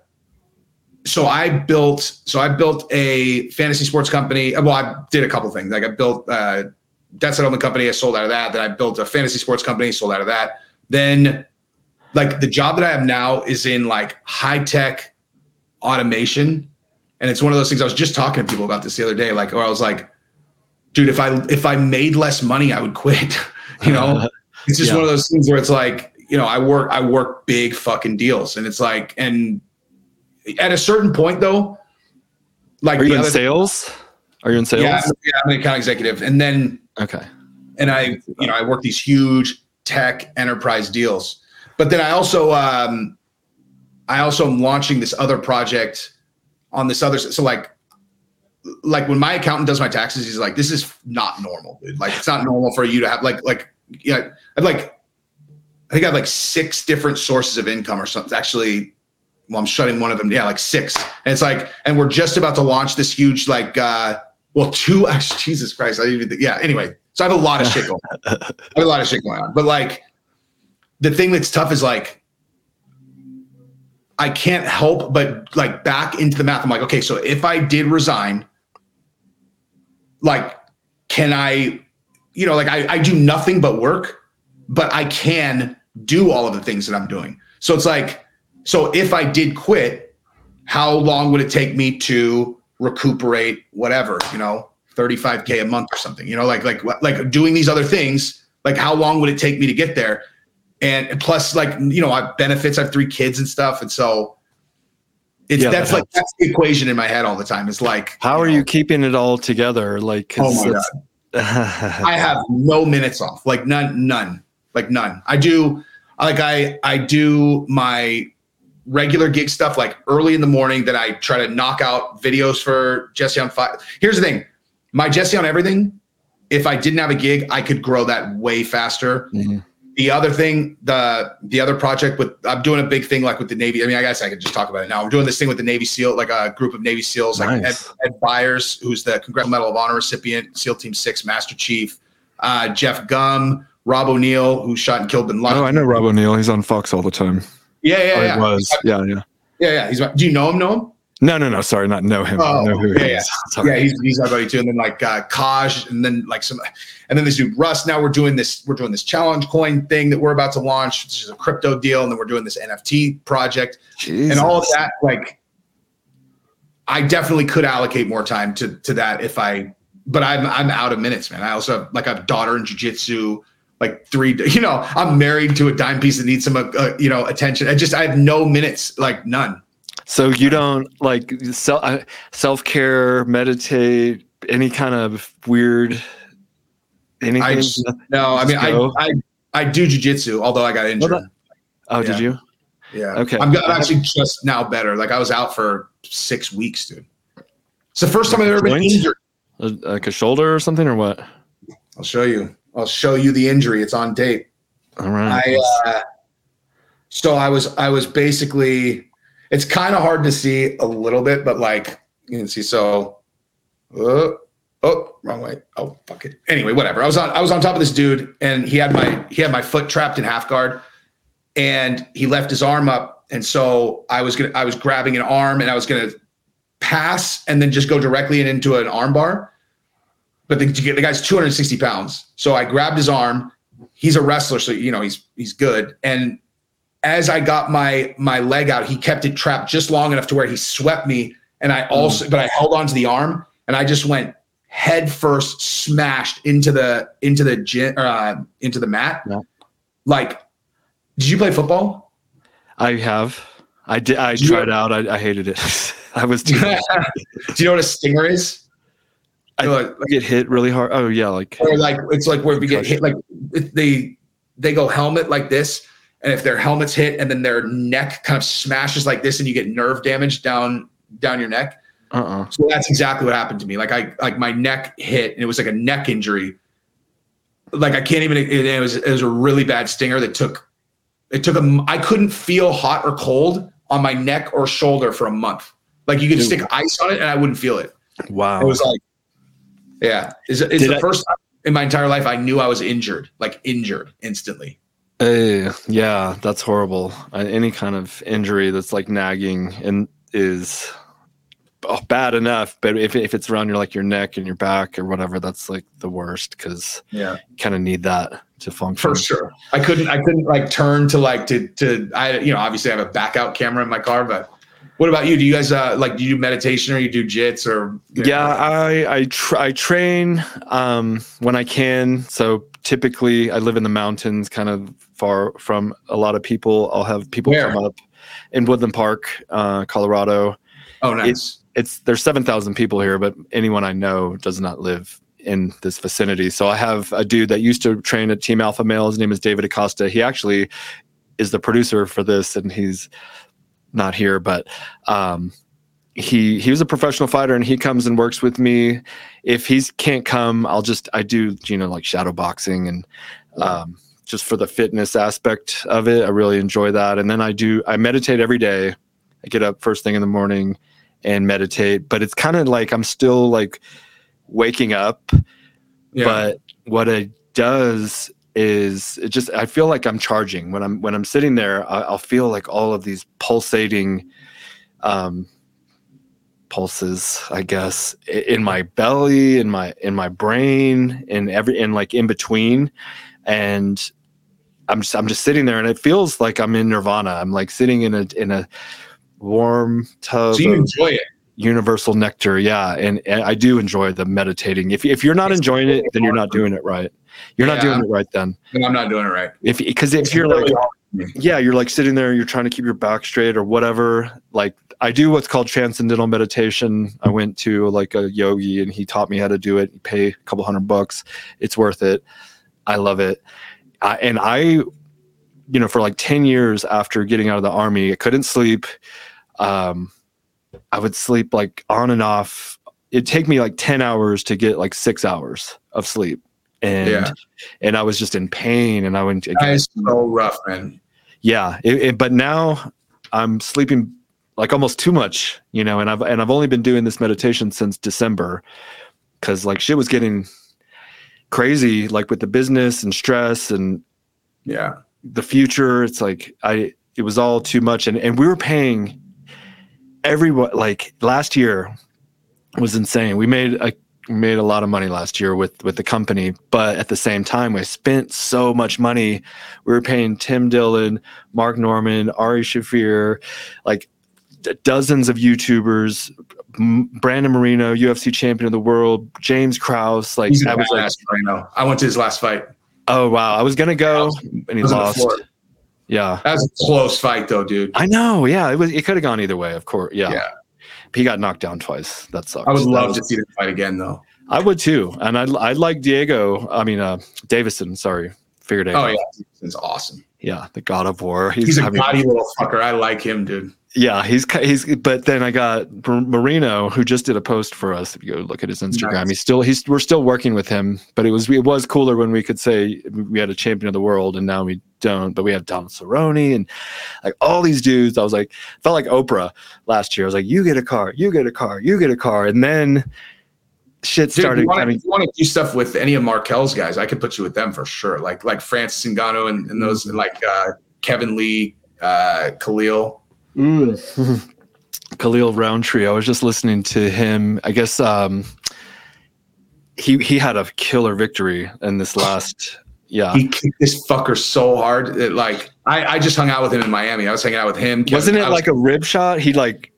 so I built, so I built a fantasy sports company. Well, I did a couple things. Like I built uh, debt settlement company. I sold out of that. Then I built a fantasy sports company. Sold out of that. Then, like the job that I have now is in like high tech automation, and it's one of those things. I was just talking to people about this the other day. Like, or I was like, dude, if I if I made less money, I would quit. you know, it's just Yeah. one of those things where it's like, you know, I work I work big fucking deals, and it's like, and at a certain point though, like Are you in sales? Are you in sales? yeah, I'm- yeah, I'm an account executive, and then Okay. and I, you know, I work these huge tech enterprise deals. But then I also, um, I also am launching this other project on this other. So like, like when my accountant does my taxes, he's like, "This is not normal, dude. Like, it's not normal for you to have like, like, yeah, I've like, I think I have like six different sources of income or something. Actually, well, I'm shutting one of them. Yeah, like six. And it's like, and we're just about to launch this huge, like, uh, well, two. Actually, Jesus Christ, I didn't even. Think, yeah. Anyway, so I have a lot of shit going. on. I have a lot of shit going on. But like, the thing that's tough is like, I can't help but like back into the math. I'm like, okay, so if I did resign, like, can I, you know, like I, I do nothing but work, but I can do all of the things that I'm doing. So it's like, so if I did quit, how long would it take me to recuperate whatever, you know, 35k a month or something, you know, like like like doing these other things, like how long would it take me to get there? And plus like, you know, I have benefits, I have three kids and stuff and so it's Yeah, that's that like that's the equation in my head all the time. It's like How are know, you keeping it all together? Like Oh my it's- I have no minutes off, like none, none, like none. I do, like I, I do my regular gig stuff like early in the morning. Then I try to knock out videos for Jesse on five. Here's the thing, my Jesse on everything. If I didn't have a gig, I could grow that way faster. Mhm. The other thing, the the other project with I'm doing a big thing like with the Navy. I mean, I guess I could just talk about it now. I'm doing this thing with the Navy SEAL, like a group of Navy SEALs, like Ed, Ed Byers, who's the Congressional Medal of Honor recipient, SEAL Team Six Master Chief, uh, Jeff Gum, Rob O'Neill, who shot and killed Bin Laden. Oh, I know Rob O'Neill. He's on Fox all the time. Yeah, yeah, Or yeah. he was. Yeah, yeah. Yeah, yeah. He's. Do you know him? Know him? No, no, no. Sorry, not know him. Oh, know who yeah, he is. Sorry. Yeah, he's he's my buddy too. And then like uh, Kaj, and then like some, and then this dude Russ. Now we're doing this. We're doing this challenge coin thing that we're about to launch, which is a crypto deal, and then we're doing this NFT project, and all of that. Like, I definitely could allocate more time to to that if I. But I'm I'm out of minutes, man. I also have like a daughter in jujitsu. Like three, you know, I'm married to a dime piece that needs some, uh, you know, attention. I just, I have no minutes, like none. So you don't like self uh, self care, meditate, any kind of weird anything? I just, no, I mean, I, Go. I, I do jujitsu, although I got injured. that- oh, did you? Yeah. Okay. I'm, I'm actually just now better. Like I was out for six weeks, dude. It's the first time I've ever been injured. Uh, Like a shoulder or something or what? I'll show you. I'll show you the injury. It's on tape. All right. I uh, so I was I was basically it's kind of hard to see a little bit, but like you can see. So, uh, oh, wrong way. Oh, fuck it. Anyway, whatever. I was on I was on top of this dude, and he had my he had my foot trapped in half guard, and he left his arm up, and so I was gonna I was grabbing an arm, and I was gonna pass, and then just go directly into an arm bar. But the, the guy's 260 pounds, so I grabbed his arm he's a wrestler, so you know he's he's good. And as I got my my leg out, he kept it trapped just long enough to where he swept me, and I also but I held onto the arm and I just went head first, smashed into the into the gym uh, into the mat. Yeah. Like, did you play football? I have. I did. I you- tried out. I, I hated it. I was too. Do you know what a stinger is? I You know, like, get hit really hard. Oh yeah, like or like it's like where we get hit like they they go helmet like this and if their helmet's hit and then their neck kind of smashes like this and you get nerve damage down down your neck uh uh so that's exactly what happened to me like i like my neck hit and it was like a neck injury like i can't even it, it was it was a really bad stinger that took it took a i couldn't feel hot or cold on my neck or shoulder for a month like you could Dude. stick ice on it and i wouldn't feel it Wow. it was like, yeah, it's, it's the I- first time in my entire life I knew I was injured, like injured instantly. Eh, yeah, that's horrible. Uh, any kind of injury that's like nagging and is oh, bad enough, but if if it's around your like your neck and your back or whatever, that's like the worst because Yeah, kind of need that to function. for sure. I couldn't, I couldn't like turn to like to to I you know obviously I have a back out camera in my car, but what about you? Do you guys uh like do you do meditation or you do jits or Yeah, I I, tr- I train um, when I can. So typically, I live in the mountains, kind of far from a lot of people. I'll have people Where? come up in Woodland Park, uh, Colorado. Oh, nice. It's there's seven thousand people here, but anyone I know does not live in this vicinity. So I have a dude that used to train at Team Alpha Male. His name is David Acosta. He actually is the producer for this, and he's not here, but um, he he was a professional fighter, and he comes and works with me. If he can't come, I'll just I do you know like shadow boxing and um, just for the fitness aspect of it. I really enjoy that, and then I do I meditate every day. I get up first thing in the morning and meditate, but it's kind of like I'm still like waking up yeah. but what it does is it just i feel like i'm charging when i'm when i'm sitting there I, i'll feel like all of these pulsating um pulses i guess in my belly in my in my brain in every in like in between and i'm just i'm just sitting there and it feels like i'm in nirvana. I'm like sitting in a in a warm tub so you enjoy it. universal nectar yeah. And, and i do enjoy the meditating. If, if you're not It's enjoying it then you're not doing it right. You're not Yeah. doing it right then. I'm not doing it right. if because if It's you're like really hard for yeah you're like sitting there you're trying to keep your back straight or whatever like i do what's called transcendental meditation. I went to like a yogi and he taught me how to do it. You pay a couple hundred bucks. It's worth it. I love it I, and i you know for like 10 years after getting out of the army i couldn't sleep um i would sleep like on and off it'd take me like 10 hours to get like six hours of sleep and Yeah. and i was just in pain and i went is so rough, man. yeah it, it- but now i'm sleeping like almost too much you know and i've and i've only been doing this meditation since december because like shit was getting crazy like with the business and stress and Yeah. the future it's like i it was all too much. And and we were paying everyone like last year was insane. We made a made a lot of money last year with with the company but at the same time we spent so much money. We were paying tim dillon mark normand ari shaffir like dozens of youtubers brandon moreno ufc champion of the world james krause like i was like now. I went to his last fight. oh wow i was gonna go and he was on the lost yeah That was a close fight, though, dude. I know. Yeah, it was. It could have gone either way. Of course. Yeah. Yeah. He got knocked down twice. That sucks. I would love was- to see them fight again, though. I would too. And I I like Diego. I mean, uh, Deiveson. Sorry, figured it. Oh out. yeah, it's awesome. Yeah, the God of War. He's, He's a gaudy little fucker. I like him, dude. Yeah, he's he's. But then I got Moreno, who just did a post for us. If you go look at his Instagram, Nice. he's still he's we're still working with him. But it was it was cooler when we could say we had a champion of the world, and now we don't. But we have Don Cerrone and like all these dudes. I was like felt like Oprah last year. I was like, you get a car, you get a car, you get a car, and then shit Dude, started if you wanna- coming. you want to do stuff with any of Marquel's guys, I could put you with them for sure. Like like Francis Ngannou and, and those Mm-hmm. like uh, Kevin Lee, uh, Khalil. Khalil Rountree. I was just listening to him. I guess um, he he had a killer victory in this last. Yeah, He kicked this fucker so hard. That, like I, I just hung out with him in Miami. I was hanging out with him. Kevin- wasn't it was- like a rib shot? He like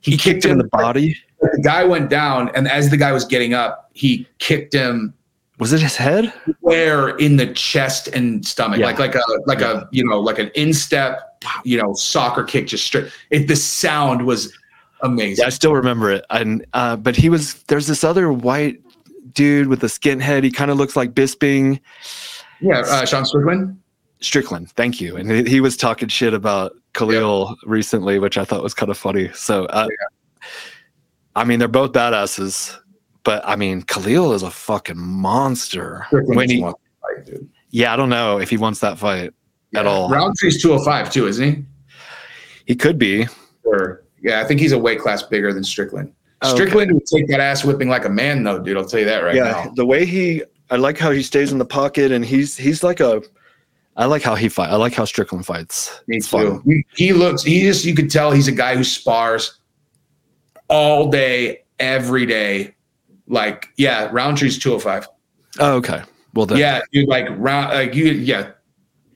he, kicked him in the body. The guy went down, and as the guy was getting up, he kicked him Was it his head? Where in the chest and stomach, Yeah. like like a like a you know like an instep, you know, soccer kick just straight. It the sound was amazing. Yeah, I still remember it. And uh, but he was there's this other white dude with a skinhead. He kind of looks like Bisping Yeah, uh, Sean Strickland. Strickland. Thank you. And he, he was talking shit about Khalil recently, which I thought was kind of funny. So uh, I mean, they're both badasses, but I mean, Khalil is a fucking monster. When he, fight, dude. yeah, I don't know if he wants that fight at all. Rountree's 205 too, isn't he? He could be. Or yeah, I think he's a weight class bigger than Strickland. Oh, okay. Strickland would take that ass whipping like a man, though, dude. I'll tell you that right yeah, now. the way he, I like how he stays in the pocket, and he's he's like a. I like how he fight. I like how Strickland fights. Me It's too. fun. He looks. He just. You could tell he's a guy who spars all day, every day. Like yeah, Rountree's 205. Oh, okay. Well, then, Yeah, dude. Like round. Like you. Yeah.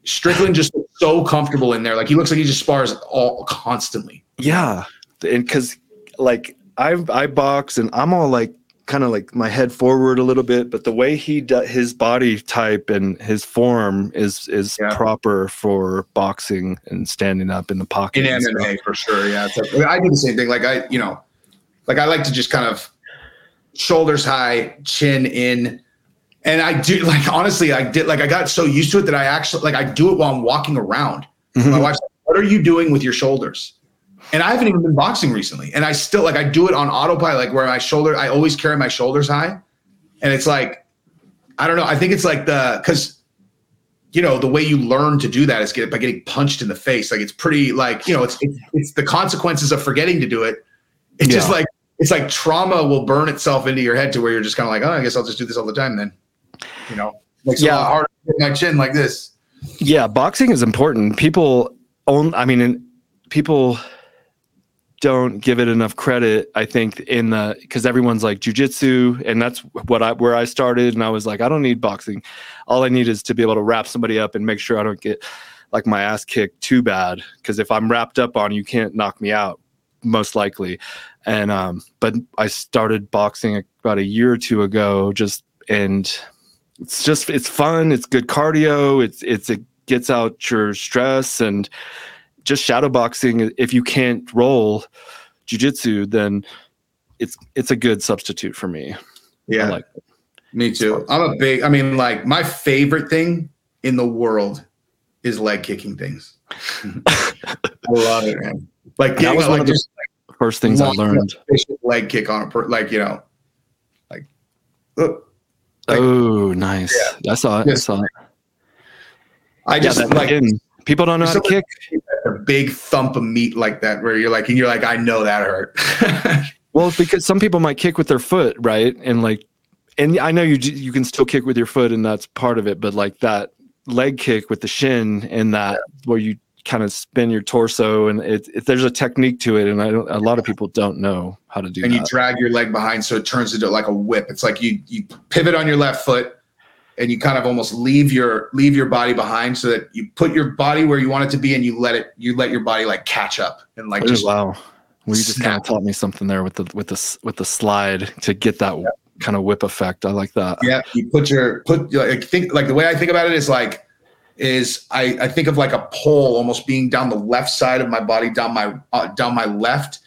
Strickland just looks so comfortable in there. Like he looks like he just spars all constantly. Yeah, and because like I I box and I'm all like kind of like my head forward a little bit, but the way he does his body type and his form is is Yeah. proper for boxing and standing up in the pocket. in. MMA for sure. Yeah, like, I do the same thing. Like I, you know, like I like to just kind of shoulders high, chin in, and I do like honestly, I did like I got so used to it that I actually like I do it while I'm walking around. Mhm. My wife's like, "What are you doing with your shoulders?" And I haven't even been boxing recently, and I still like I do it on autopilot, like where my shoulder, I always carry my shoulders high, and it's like, I don't know, I think it's like the because you know the way you learn to do that is get by getting punched in the face like it's pretty like you know it's it's, it's the consequences of forgetting to do it it's just like it's like trauma will burn itself into your head to where you're just kind of like oh i guess i'll just do this all the time then you know makes Yeah. harder to my chin like this Yeah, boxing is important. People own. I mean, people don't give it enough credit. I think in the because everyone's like jujitsu, and that's what I where I started. And I was like, I don't need boxing. All I need is to be able to wrap somebody up and make sure I don't get like my ass kicked too bad. Because if I'm wrapped up on, you can't knock me out most likely. And um, but I started boxing about a year or two ago, just and it's just it's fun it's good cardio it's it's it gets out your stress and just shadow boxing if you can't roll jiu-jitsu then it's it's a good substitute for me. Yeah. like me too. I'm a big i mean like my favorite thing in the world is leg kicking things. I love it man like That was one like of the just first things i learned leg kick on a per, like you know like look like- oh nice i saw it i saw it i yeah just that like in. people don't know how to kick a big thump of meat like that where you're like and you're like i know that hurt Well, because some people might kick with their foot, right? And like, and I know you you can still kick with your foot, and that's part of it. But like that leg kick with the shin and that where you kind of spin your torso, and it, it there's a technique to it, and I don't, a lot of people don't know how to do and you drag your leg behind so it turns into like a whip. It's like you you pivot on your left foot and you kind of almost leave your leave your body behind so that you put your body where you want it to be and you let it you let your body like catch up and like Oh, just wow, well, you just kind of taught me something there with the with the with the slide to get that kind of whip effect. I like that. yeah you put your put like think like the way i think about it is like is i i think of like a pole almost being down the left side of my body down my uh, down my left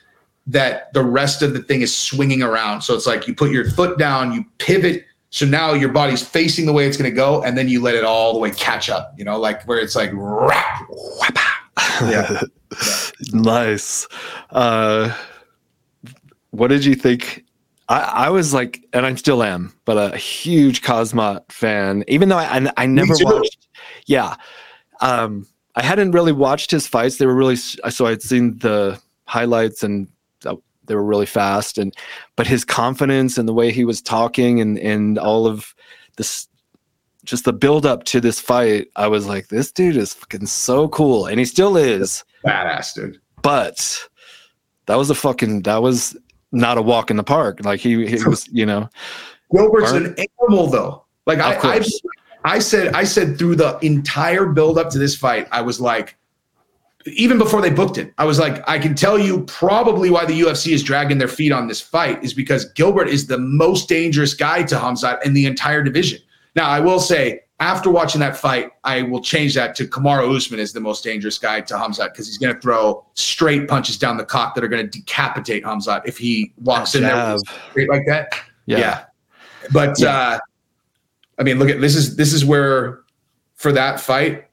that the rest of the thing is swinging around so it's like you put your foot down you pivot so now your body's facing the way it's going to go and then you let it all the way catch up you know like where it's like rap, whap, Yeah. nice. Uh, what did you think? I, I was like, and I still am, but a huge Khamzat fan. Even though I, I, I never watched. Yeah, um, I hadn't really watched his fights. They were really so I'd seen the highlights and uh, they were really fast. And but his confidence and the way he was talking and and all of this just the build up to this fight, I was like, this dude is fucking so cool, and he still is. badass dude But that was a fucking that was not a walk in the park. Like he, he was, you know, Gilbert's an animal though like Of I, I course. I said I said through the entire build up to this fight, I was like, even before they booked it, I was like, I can tell you probably why the UFC is dragging their feet on this fight is because Gilbert is the most dangerous guy to Hamzat in the entire division. Now, I will say, after watching that fight, I will change that to Kamaru Usman is the most dangerous guy to Hamzat because he's going to throw straight punches down the cock that are going to decapitate Hamzat if he walks in there straight like that. Yeah. Yeah. But uh I mean, look at this is this is where for that fight.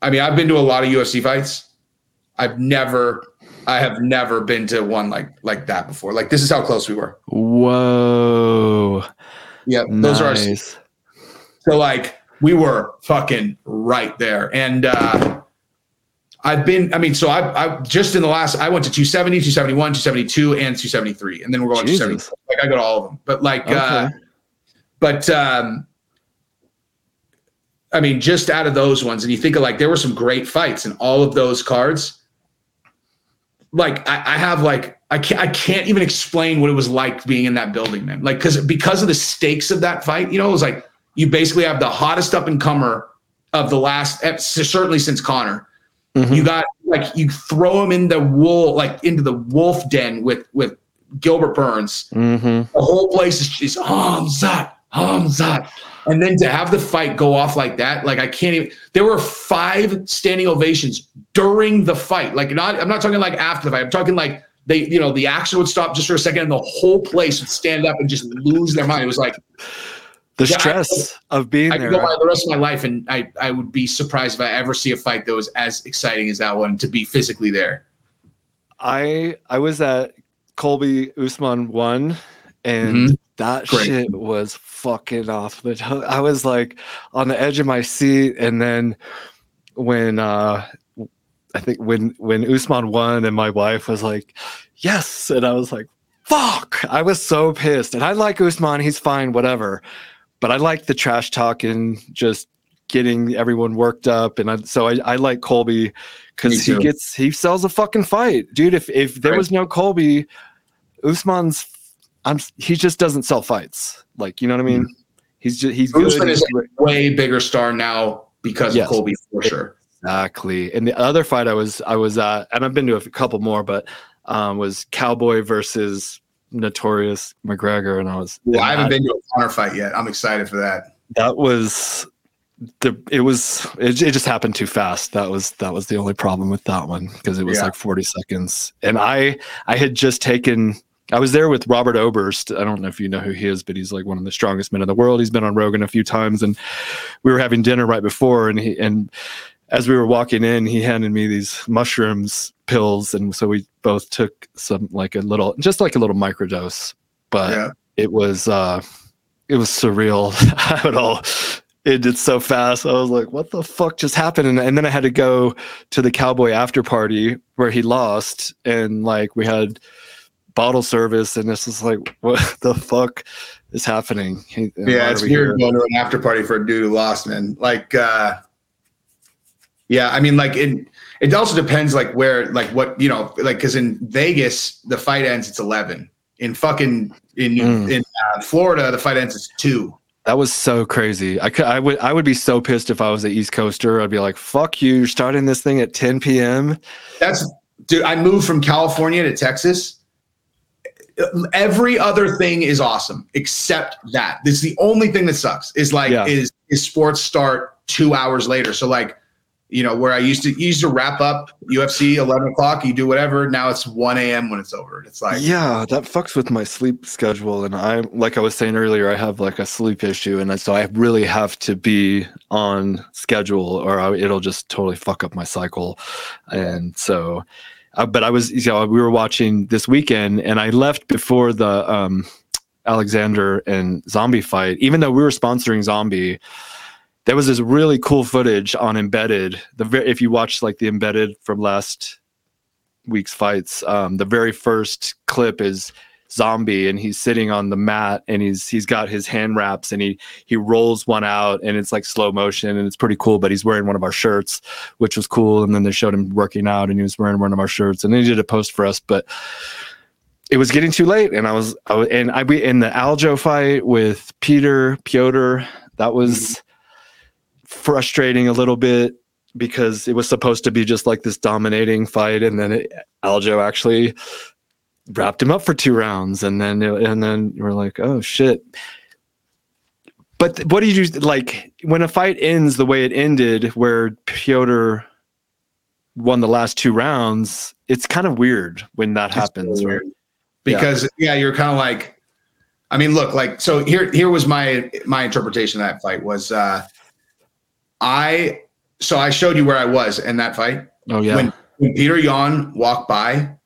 I mean, I've been to a lot of UFC fights. I've never I have never been to one like like that before. Like this is how close we were. Whoa. Yeah, those are our nice. so like we were fucking right there. And uh I've been, I mean, so I, I just in the last, I went to 270, 271, 272, and 273. And then we're going to Jesus. 270. Like I got all of them. But like, uh, Okay. But um, I mean, just out of those ones, and you think of like there were some great fights in all of those cards. Like I, I have like I can't I can't even explain what it was like being in that building, man. Like because because of the stakes of that fight, you know, it was like you basically have the hottest up and comer of the last eh, certainly since Conor. Mhm. You got like you throw him in the wool like into the wolf den with with Gilbert Burns Mhm. the whole place is just oh I'm Hamzat, Hamzat. And then to have the fight go off like that, like I can't even. There were five standing ovations during the fight. Like not, I'm not talking like after the fight. I'm talking like they, you know, the action would stop just for a second, and the whole place would stand up and just lose their mind. It was like The Yeah, I- stress of being I there. could go by the rest of my life, and I, I would be surprised if I ever see a fight that was as exciting as that one to be physically there. I I was at Colby Usman one, and Mhm. That Great. shit was fucking off the. I was like on the edge of my seat, and then when uh I think when when Usman won, and my wife was like, "Yes," and I was like, "Fuck!" I was so pissed, and I like Usman. He's fine, whatever. But I like the trash talking, just getting everyone worked up, and I, so I, I like Colby because he gets he sells a fucking fight, dude. If if there was no Colby, Usman's I'm he just doesn't sell fights. Like you know what I mean? He's just he's good. Usman he's is a way bigger star now because Yes. of Colby for sure. Exactly. And the other fight I was I was uh and I've been to a couple more, but um was Cowboy versus Notorious McGregor, and I was Well, I haven't that, been to a Conor fight yet. I'm excited for that. that was the it was it, it just happened too fast. That was that was the only problem with that one because it was Yeah. like 40 seconds. And I I had just taken I was there with Robert Oberst. I don't know if you know who he is, but he's like one of the strongest men in the world. He's been on Rogan a few times, and we were having dinner right before, and he and as we were walking in, he handed me these mushrooms pills, and so we both took some like a little, just like a little microdose. But Yeah. it was uh it was surreal. I don't. It did so fast. I was like, what the fuck just happened? And, and then I had to go to the cowboy after party where he lost. And like we had bottle service. And this is like, what the fuck is happening? He- Yeah, it's weird here? going to an after party for a dude who lost, man. Like, uh, yeah, I mean, like it. It also depends, like where, like what you know, like because in Vegas the fight ends it's eleven. In fucking in Mm. in uh, Florida the fight ends it's two. That was so crazy. I could, I would, I would be so pissed if I was the East Coaster. I'd be like, "Fuck you! You're starting this thing at 10 p.m." That's dude. I moved from California to Texas. Every other thing is awesome except that. This is the only thing that sucks. Is like Yeah. is is sports start two hours later. So like, you know, where I used to used to wrap up UFC eleven o'clock. You do whatever. Now it's one a.m. when it's over. It's like yeah, that fucks with my sleep schedule, and I, like I was saying earlier, I have like a sleep issue, and so I really have to be on schedule, or I, it'll just totally fuck up my cycle, and so. Uh, but I was, you know, we were watching this weekend, and I left before the um, Alexander and Zombie fight. Even though we were sponsoring Zombie, there was this really cool footage on Embedded. The if you watch like the Embedded from last week's fights, um, the very first clip is Zombie, and he's sitting on the mat, and he's he's got his hand wraps, and he he rolls one out, and it's like slow motion, and it's pretty cool. But he's wearing one of our shirts, which was cool. And then they showed him working out, and he was wearing one of our shirts, and then he did a post for us, but. It was getting too late, and I was, I was and I we in the Aljo fight with Peter Petr. That was mm-hmm. frustrating a little bit because it was supposed to be just like this dominating fight, and then it, Aljo actually wrapped him up for two rounds, and then and then we're like, oh shit. But what did you like when a fight ends the way it ended, where Petr won the last two rounds? It's kind of weird when that happens, right? because yeah, you're kind of like, I mean, look, like so here here was my my interpretation of that fight was uh I so I showed you where I was in that fight Oh yeah, when when Peter Yan walked by,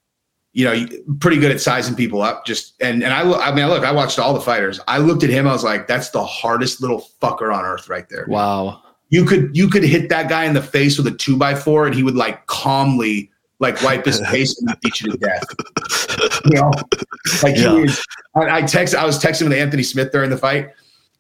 you know, pretty good at sizing people up. Just and and I I mean, look, I watched all the fighters. I looked at him. I was like, that's the hardest little fucker on earth right there. wow. You could you could hit that guy in the face with a two by four, and he would like calmly like wipe his face and beat you to death. You know, like he Yeah. was- I, I text. I was texting with Anthony Smith during the fight.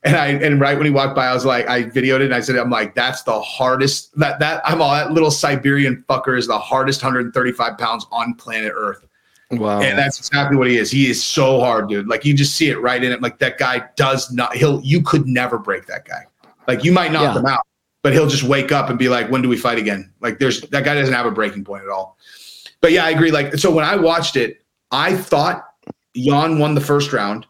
And I and right when he walked by, I was like, I videoed it and I said, I'm like, that's the hardest that that I'm all that little Siberian fucker is the hardest 135 pounds on planet Earth. Wow. And that's exactly what he is. He is so hard, dude. Like you just see it right in it. Like that guy does not he'll you could never break that guy. Like you might knock Yeah. him out, but he'll just wake up and be like, when do we fight again? Like there's that guy doesn't have a breaking point at all. But yeah, I agree. Like so when I watched it, I thought Yan won the first round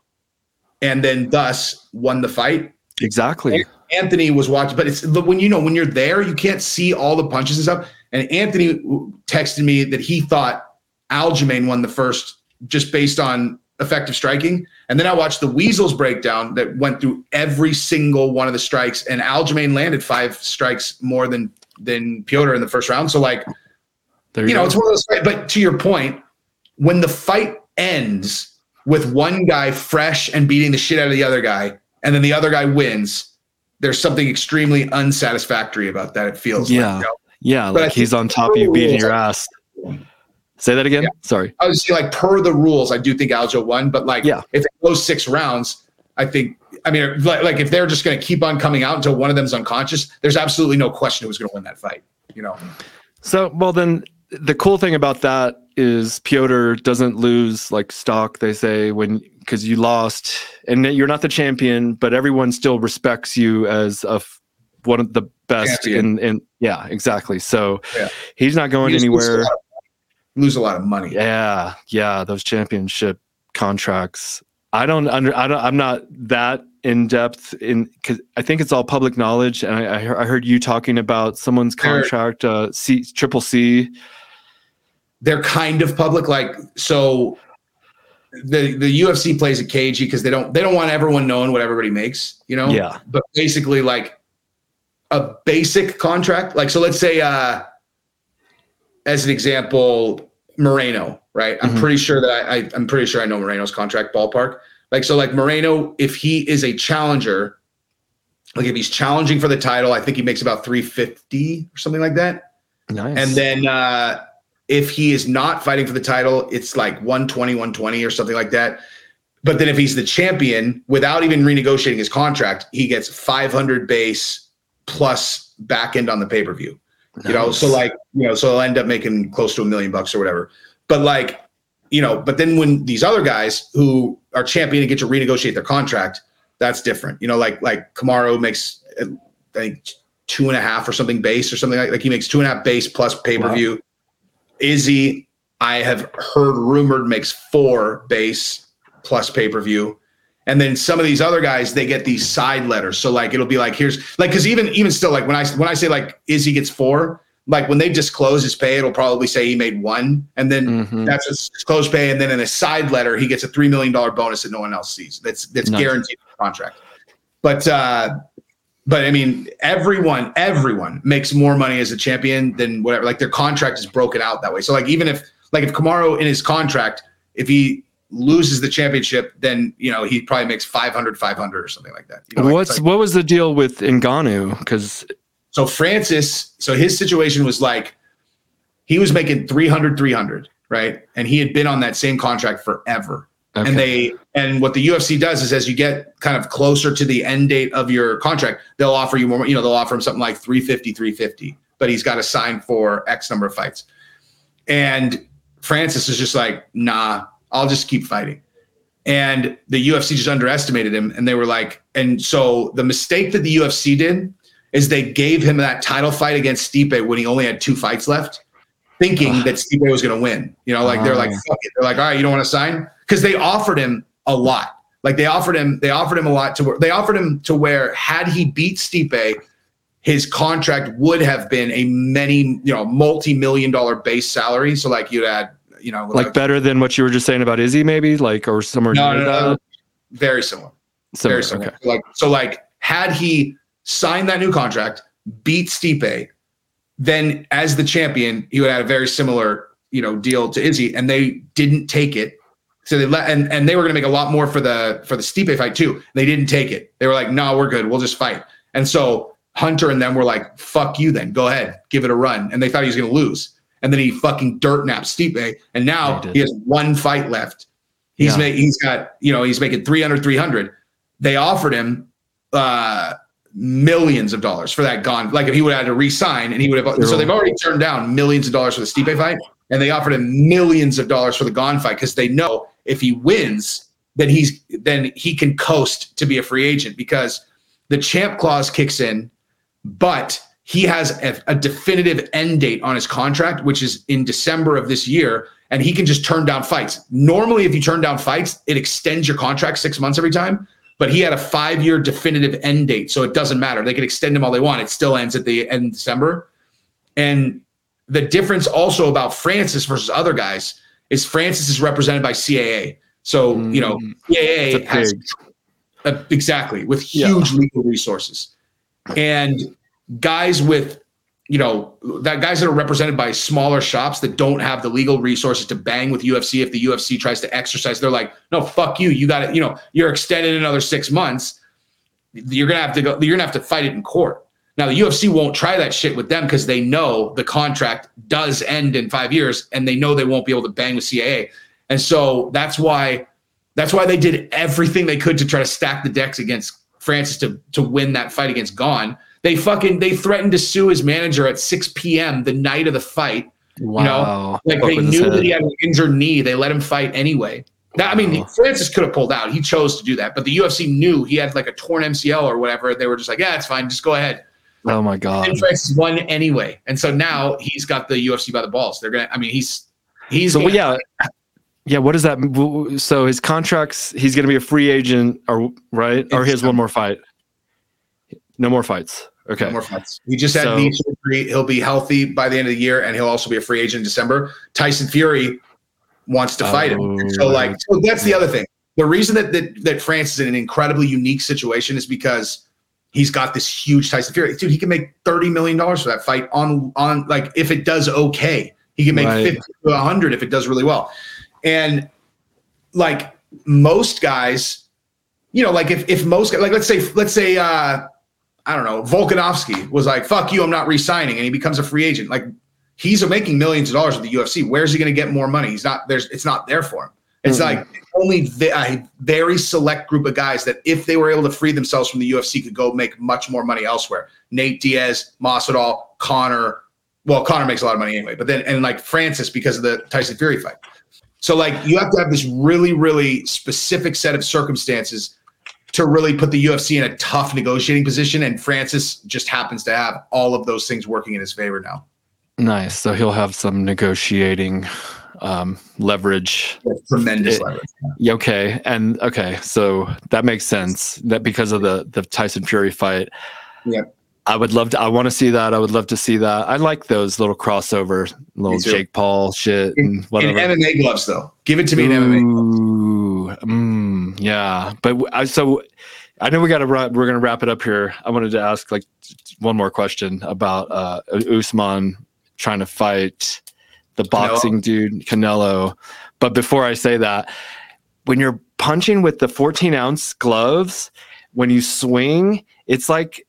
and then thus won the fight. exactly. Anthony was watching, but it's but when you know when you're there, you can't see all the punches and stuff. And Anthony texted me that he thought Aljamain won the first just based on effective striking. And then I watched the Weasle's breakdown that went through every single one of the strikes, and Aljamain landed five strikes more than than Petr in the first round. So like There you know, go. it's one of those. But to your point, when the fight ends with one guy fresh and beating the shit out of the other guy, and then the other guy wins, there's something extremely unsatisfactory about that. It feels. Yeah. Like, you know? yeah, but like he's on top of you, beating your ass. Say that again. Yeah. Sorry. I was like per the rules, I do think Aljo won, but like Yeah. if it goes six rounds, I think. I mean, like, like if they're just going to keep on coming out until one of them's unconscious, there's absolutely no question who's going to win that fight. You know, So, well, then the cool thing about that is Petr doesn't lose like stock, they say, when because you lost and you're not the champion, but everyone still respects you as a one of the best Champion. in, in yeah, exactly. So Yeah. he's not going lose anywhere. Lose a lot of money. Yeah, yeah, those championship contracts. I don't under. I don't. I'm not that in depth in because I think it's all public knowledge. And I, I, heard, I heard you talking about someone's contract, uh, C triple C. they're kind of public like so the the UFC plays it cagey because they don't they don't want everyone knowing what everybody makes, you know? Yeah. But basically like a basic contract, like so let's say uh as an example, Moreno, right? I'm Mhm. pretty sure that I, I I'm pretty sure I know Moreno's contract ballpark. Like so like Moreno, if he is a challenger, like if he's challenging for the title, I think he makes about 350 or something like that. Nice. And then uh, if he is not fighting for the title, it's like 120, 120 or something like that. But then if he's the champion without even renegotiating his contract, he gets 500 base plus back end on the pay per view. You know, so like, you know, so he'll end up making close to a million bucks or whatever. But like, you know, but then when these other guys who are champion and get to renegotiate their contract, that's different. You know, like like Kamaru makes I think two and a half or something base or something like like he makes two and a half base plus pay per view. Izzy, I have heard rumored makes four base plus pay per view. And then some of these other guys, they get these side letters. So like it'll be like here's like because even even still like when I when I say like Izzy gets four, like when they disclose his pay, it'll probably say he made one, and then Mhm. that's his disclosed pay, and then in a side letter he gets a three million dollar bonus that no one else sees. That's that's Nice. guaranteed in the contract. But uh but I mean everyone everyone makes more money as a champion than whatever. Like their contract is broken out that way. So like even if like if Kamaru in his contract, if he loses the championship, then you know he probably makes 500, 500 or something like that. You know, What's like- what was the deal with Ngannou? Because so Francis, so his situation was like he was making 300, 300, right? And he had been on that same contract forever. okay. And they and what the UFC does is as you get kind of closer to the end date of your contract, they'll offer you more, you know, they'll offer him something like 350, 350, but he's got to sign for X number of fights. And Francis is just like, nah, I'll just keep fighting. And the UFC just underestimated him. And they were like, and so the mistake that the UFC did is they gave him that title fight against Stipe when he only had two fights left, thinking that Stipe was going to win. You know, like they're like, Ah. fuck it. They're like, all right, you don't want to sign? Because they offered him a lot. Like they offered him, they offered him a lot to where they offered him to where had he beat Stipe, his contract would have been a many, you know, multi-million dollar base salary. So like you'd add, you know, Like better than what you were just saying about Izzy, maybe like or somewhere no, no, no, that? very similar. Similar, very similar. okay. Like so, like had he signed that new contract, beat Stipe, then as the champion, he would have had a very similar, you know, deal to Izzy, and they didn't take it. So they let and, and they were gonna make a lot more for the for the Stipe fight too. They didn't take it. They were like, no, we're good. We'll just fight. And so Hunter and them were like, fuck you then. Go ahead. Give it a run. And they thought he was gonna lose. And then he fucking dirt napped Stipe. And now He has one fight left. He's Yeah. made he's got, you know, he's making 300, 300. They offered him uh millions of dollars for that Gane. Like if he would have had to re-sign and he would have so they've already turned down millions of dollars for the Stipe fight, and they offered him millions of dollars for the Gane fight because they know if he wins, then he's then he can coast to be a free agent because the champ clause kicks in, but he has a, a definitive end date on his contract, which is in December of this year, and he can just turn down fights. Normally, if you turn down fights, it extends your contract six months every time. But he had a five-year definitive end date, so it doesn't matter. They can extend him all they want. It still ends at the end of December. And the difference also about Francis versus other guys is Francis is represented by CAA. So, you know, CAA a has uh, exactly with Yeah. huge legal resources and guys with you know that guys that are represented by smaller shops that don't have the legal resources to bang with UFC if the UFC tries to exercise they're like no fuck you. You got it you know you're extended another 6 months. You're going to have to go you're going to have to fight it in court. Now the UFC won't try that shit with them because they know the contract does end in 5 years and they know they won't be able to bang with CAA and so that's why that's why they did everything they could to try to stack the decks against Francis to to win that fight against Gane. They fucking they threatened to sue his manager at 6 p.m. the night of the fight. Wow. Like Fuck they knew that he had an injured knee. They let him fight anyway. Now, I mean, Wow. Francis could have pulled out. He chose to do that, but the UFC knew he had like a torn MCL or whatever. They were just like, yeah, it's fine. Just go ahead. Oh my god. And Francis won anyway. And so now he's got the UFC by the balls. They're gonna. I mean, he's he's So gonna- yeah, yeah. What does that? So his contracts, he's going to be a free agent, or right? Or he has one more fight. No more fights. Okay. No more fights. He just had So- knee surgery. He'll be healthy by the end of the year, and he'll also be a free agent in December. Tyson Fury wants to fight him. Oh, So, like, so that's the other thing. The reason that that that France is in an incredibly unique situation is because he's got this huge Tyson Fury. Dude, he can make thirty million dollars for that fight on on like if it does okay. He can make Right. fifty to hundred if it does really well. And like most guys, you know, like if if most like let's say let's say uh I don't know, Volkanovski was like, fuck you, I'm not re-signing, and he becomes a free agent. Like he's making millions of dollars with the UFC. Where's he gonna get more money? He's not there's it's not there for him. It's Mhm. like only a very select group of guys that if they were able to free themselves from the UFC could go make much more money elsewhere. Nate Diaz, Masvidal, Conor. Well, Conor makes a lot of money anyway, but then and like Francis because of the Tyson Fury fight. So like you have to have this really, really specific set of circumstances to really put the UFC in a tough negotiating position. And Francis just happens to have all of those things working in his favor now. Nice. So he'll have some negotiating um, leverage. Tremendous It- leverage. Yeah, okay. And okay, so that makes sense. That because of the the Tyson Fury fight. Yep. I would love to I want to see that. I would love to see that. I like those little crossover, little. Jake Paul shit In, and whatever. in MMA gloves, though, give it to me in MMA. Ooh, mm, yeah. But I so I know we got to we're going to wrap it up here. I wanted to ask like one more question about uh Usman trying to fight the boxing dude Canelo. But before I say that, when you're punching with the 14 ounce gloves, when you swing, it's like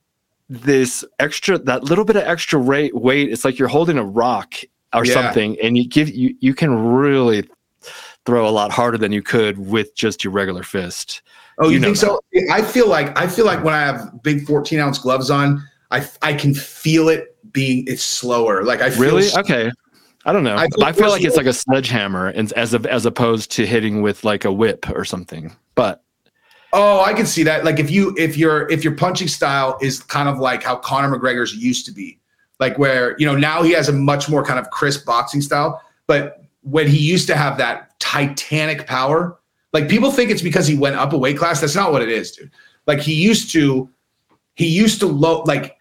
this extra that little bit of extra rate weight. It's like you're holding a rock or Yeah. something, and you give you you can really throw a lot harder than you could with just your regular fist. Oh, you, You think so? I feel like I feel like when I have big 14 ounce gloves on, I I can feel it being it's slower. Like I feel Really? s- Okay. I don't know. I feel I feel like it's like a sledgehammer and as of, as opposed to hitting with like a whip or something. But Oh, I can see that. Like if you if your if your punching style is kind of like how Conor McGregor's used to be, like where you know now he has a much more kind of crisp boxing style, but when he used to have that titanic power, Like people think it's because he went up a weight class. That's not what it is, dude. Like he used to, he used to low like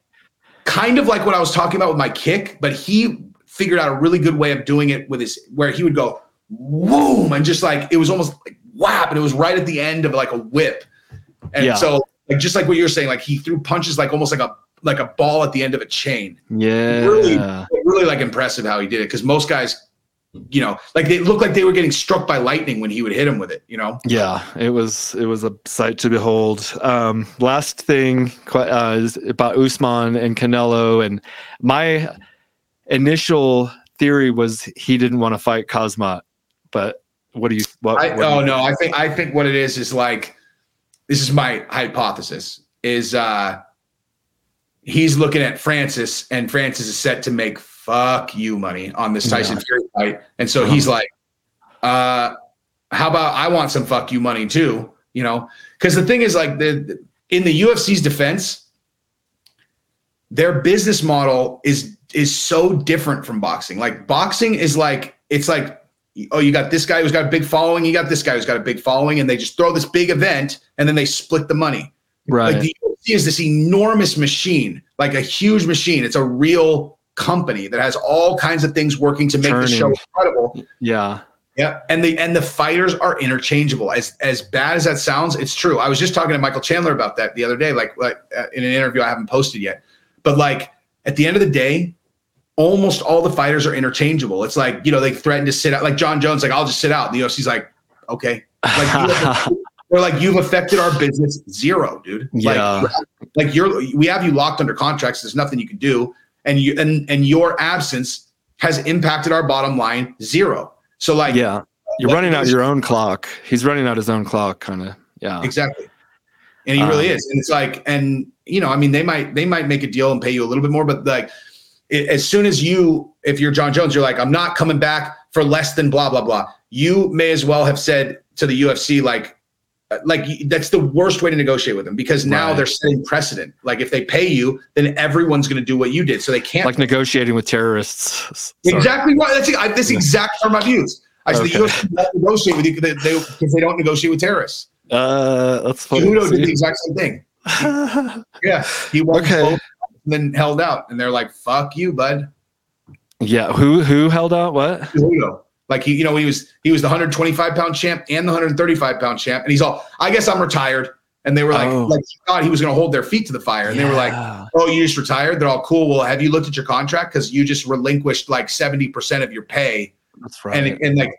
kind of like what I was talking about with my kick, but he figured out a really good way of doing it with his where he would go boom and just like it was almost like whap and it was right at the end of like a whip. And Yeah. so like just like what you're saying, like he threw punches like almost like a like a ball at the end of a chain. Yeah. Really, really like impressive how he did it because most guys, you know, like they looked like they were getting struck by lightning when he would hit him with it. You know, Yeah, it was it was a sight to behold. Um, last thing uh, is about Usman and Canelo, and my initial theory was he didn't want to fight Khamzat, but what do you? What, I, what oh you- no, I think I think what it is is like this is my hypothesis is uh he's looking at Francis and Francis is set to make fuck you money on this Tyson Yeah. Fury fight, and so he's like, uh, how about I want some fuck you money too, you know? Because the thing is like the in the UFC's defense, their business model is is so different from boxing. Like boxing is like it's like oh you got this guy who's got a big following, you got this guy who's got a big following, and they just throw this big event and then they split the money. right? Like the UFC is this enormous machine, like a huge machine. It's a real company that has all kinds of things working to make the show incredible. yeah, Yeah, and the and the fighters are interchangeable. As as bad as that sounds, it's true. I was just talking to Michael Chandler about that the other day, like like uh, in an interview I haven't posted yet. But like at the end of the day, almost all the fighters are interchangeable. It's like you know they threaten to sit out, like Jon Jones, like I'll just sit out. The UFC's like, okay, like they're like you've affected our business zero, dude. Yeah. Like, like you're we have you locked under contracts. There's nothing you can do, and you and and your absence has impacted our bottom line zero. So like yeah. You're running out your own clock. He's running out his own clock, kind of. Yeah, Exactly. And he really Um, is. And it's like, and you know, I mean, they might they might make a deal and pay you a little bit more, but like it, as soon as you, if you're Jon Jones, you're like, I'm not coming back for less than blah blah blah. You may as well have said to the UFC like, like that's the worst way to negotiate with them because now Right. they're setting precedent. Like if they pay you, then everyone's going to do what you did, so they can't. like negotiating with terrorists. Sorry. exactly right. That's I, that's the exact term I've used. I said Okay. the UFC won't negotiate with you because they, because they don't negotiate with terrorists. Uh, that's funny. Did the exact same thing. Yeah, he won Okay. both and then held out, and they're like, "Fuck you, bud." yeah, who who held out? What? Cejudo. Like he, you know, he was he was the 125 pound champ and the 135 pound champ, and he's all, "I guess I'm retired." And they were like, Oh. like he thought he was going to hold their feet to the fire, and they were like, "Oh, you just retired?" They're all cool. Well, have you looked at your contract? Because you just relinquished like 70 percent of your pay, that's right. and and like,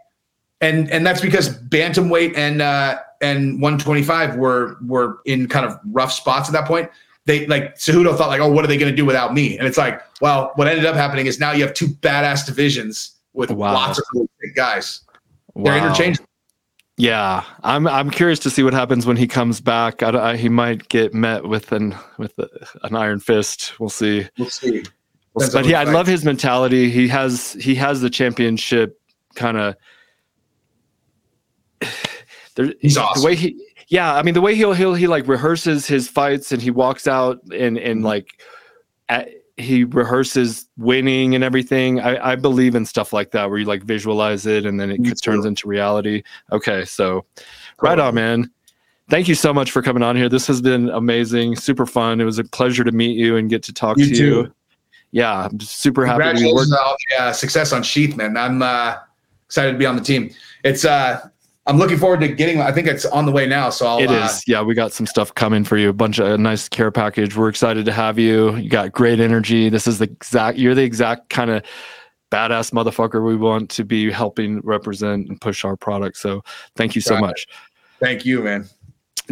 and and that's because bantamweight and uh and 125 were were in kind of rough spots at that point. They like Cejudo thought like, oh, what are they going to do without me? And it's like, well, what ended up happening is now you have two badass divisions with Wow. lots of really big guys. They're interchangeable. Yeah, I'm I'm curious to see what happens when he comes back. I, I, he might get met with an with a, an iron fist. We'll see. We'll see. Depends But yeah, I love his mentality. He has he has the championship kind of. He's awesome. The way he, yeah, I mean the way he'll he'll he like rehearses his fights and he walks out and and mm-hmm. like, at, he rehearses winning and everything. I I believe in stuff like that where you like visualize it and then it Me turns too. into reality. Okay, so right on, man. Thank you so much for coming on here. This has been amazing, super fun. It was a pleasure to meet you and get to talk You to too. you. Yeah, I'm super happy to Congratulations on all the uh, success on Sheath, man. I'm uh, excited to be on the team. It's uh, I'm looking forward to getting. I think it's on the way now. So I'll. It uh. Yeah, we got some stuff coming for you. A bunch of a nice care package. We're excited to have you. You got great energy. This is the exact you're the exact kind of badass motherfucker we want to be helping represent and push our product. So thank you so Got it. much. Thank you, man.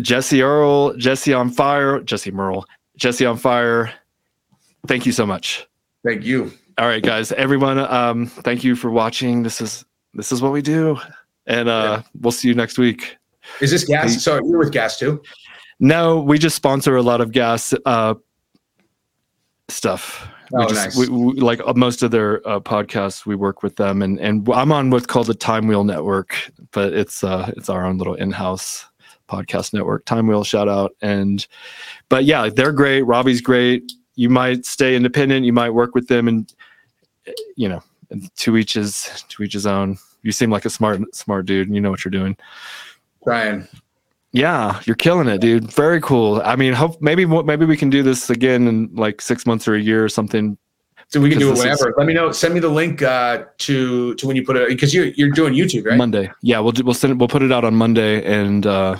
Jesse Earl, Jesse on fire, Jesse Merle, Jesse on fire. Thank you so much. Thank you. All right, guys, everyone. Um, thank you for watching. This is this is what we do, and uh, we'll see you next week. Is this gas? Hey. So you're with gas too? No, we just sponsor a lot of gas uh, stuff. we Oh, just nice. we, we, like uh, most of their uh, podcasts. We work with them, and and I'm on what's called the Time Wheel Network, but it's uh it's our own little in-house podcast network. Time Wheel, shout out, and but yeah, they're great. Robbie's great. You might stay independent. You might work with them, and eh, you know, to each his to each his own. You seem like a smart smart dude. and You know what you're doing. Brian. Yeah, you're killing it, dude. Very cool. I mean, hope maybe maybe we can do this again in like six months or a year or something. So we can do it this is- Let me know. Send me the link uh, to to when you put it because you're you're doing YouTube, right? Monday. Yeah, we'll do, we'll send it, we'll put it out on Monday, and uh,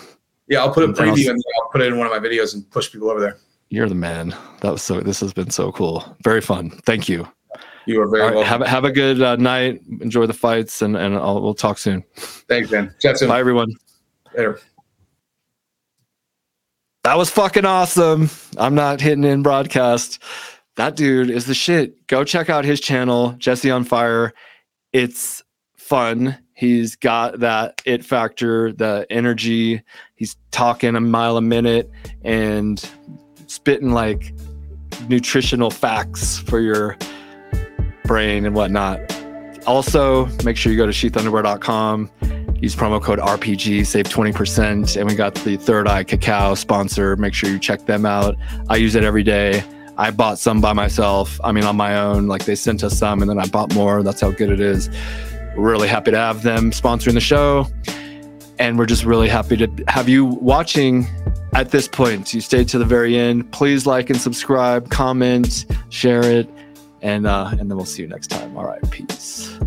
Yeah, I'll put a preview and I'll put it in one of my videos and push people over there. you're the man. That was so. This has been so cool. Very fun. Thank you. You are very right, welcome. have a- have a good uh, night. Enjoy the fights, and and I'll, we'll talk soon. Thanks, man. Chat soon. Bye, everyone. Later. That was fucking awesome. I'm not hitting in broadcast. That dude is the shit. Go check out his channel, Jesse on Fire. It's fun. He's got that it factor, the energy. He's talking a mile a minute and spitting like nutritional facts for your brain and whatnot. Also, make sure you go to sheathunderwear.com use promo code RPG, save 20%. And we got the Third Eye Cacao sponsor. Make sure you check them out. I use it every day. I bought some by myself. I mean, on my own. Like they sent us some and then I bought more. That's how good it is. We're really happy to have them sponsoring the show. And we're just really happy to have you watching at this point. You stayed to the very end. Please like and subscribe, comment, share it. And uh, and then we'll see you next time. All right, peace.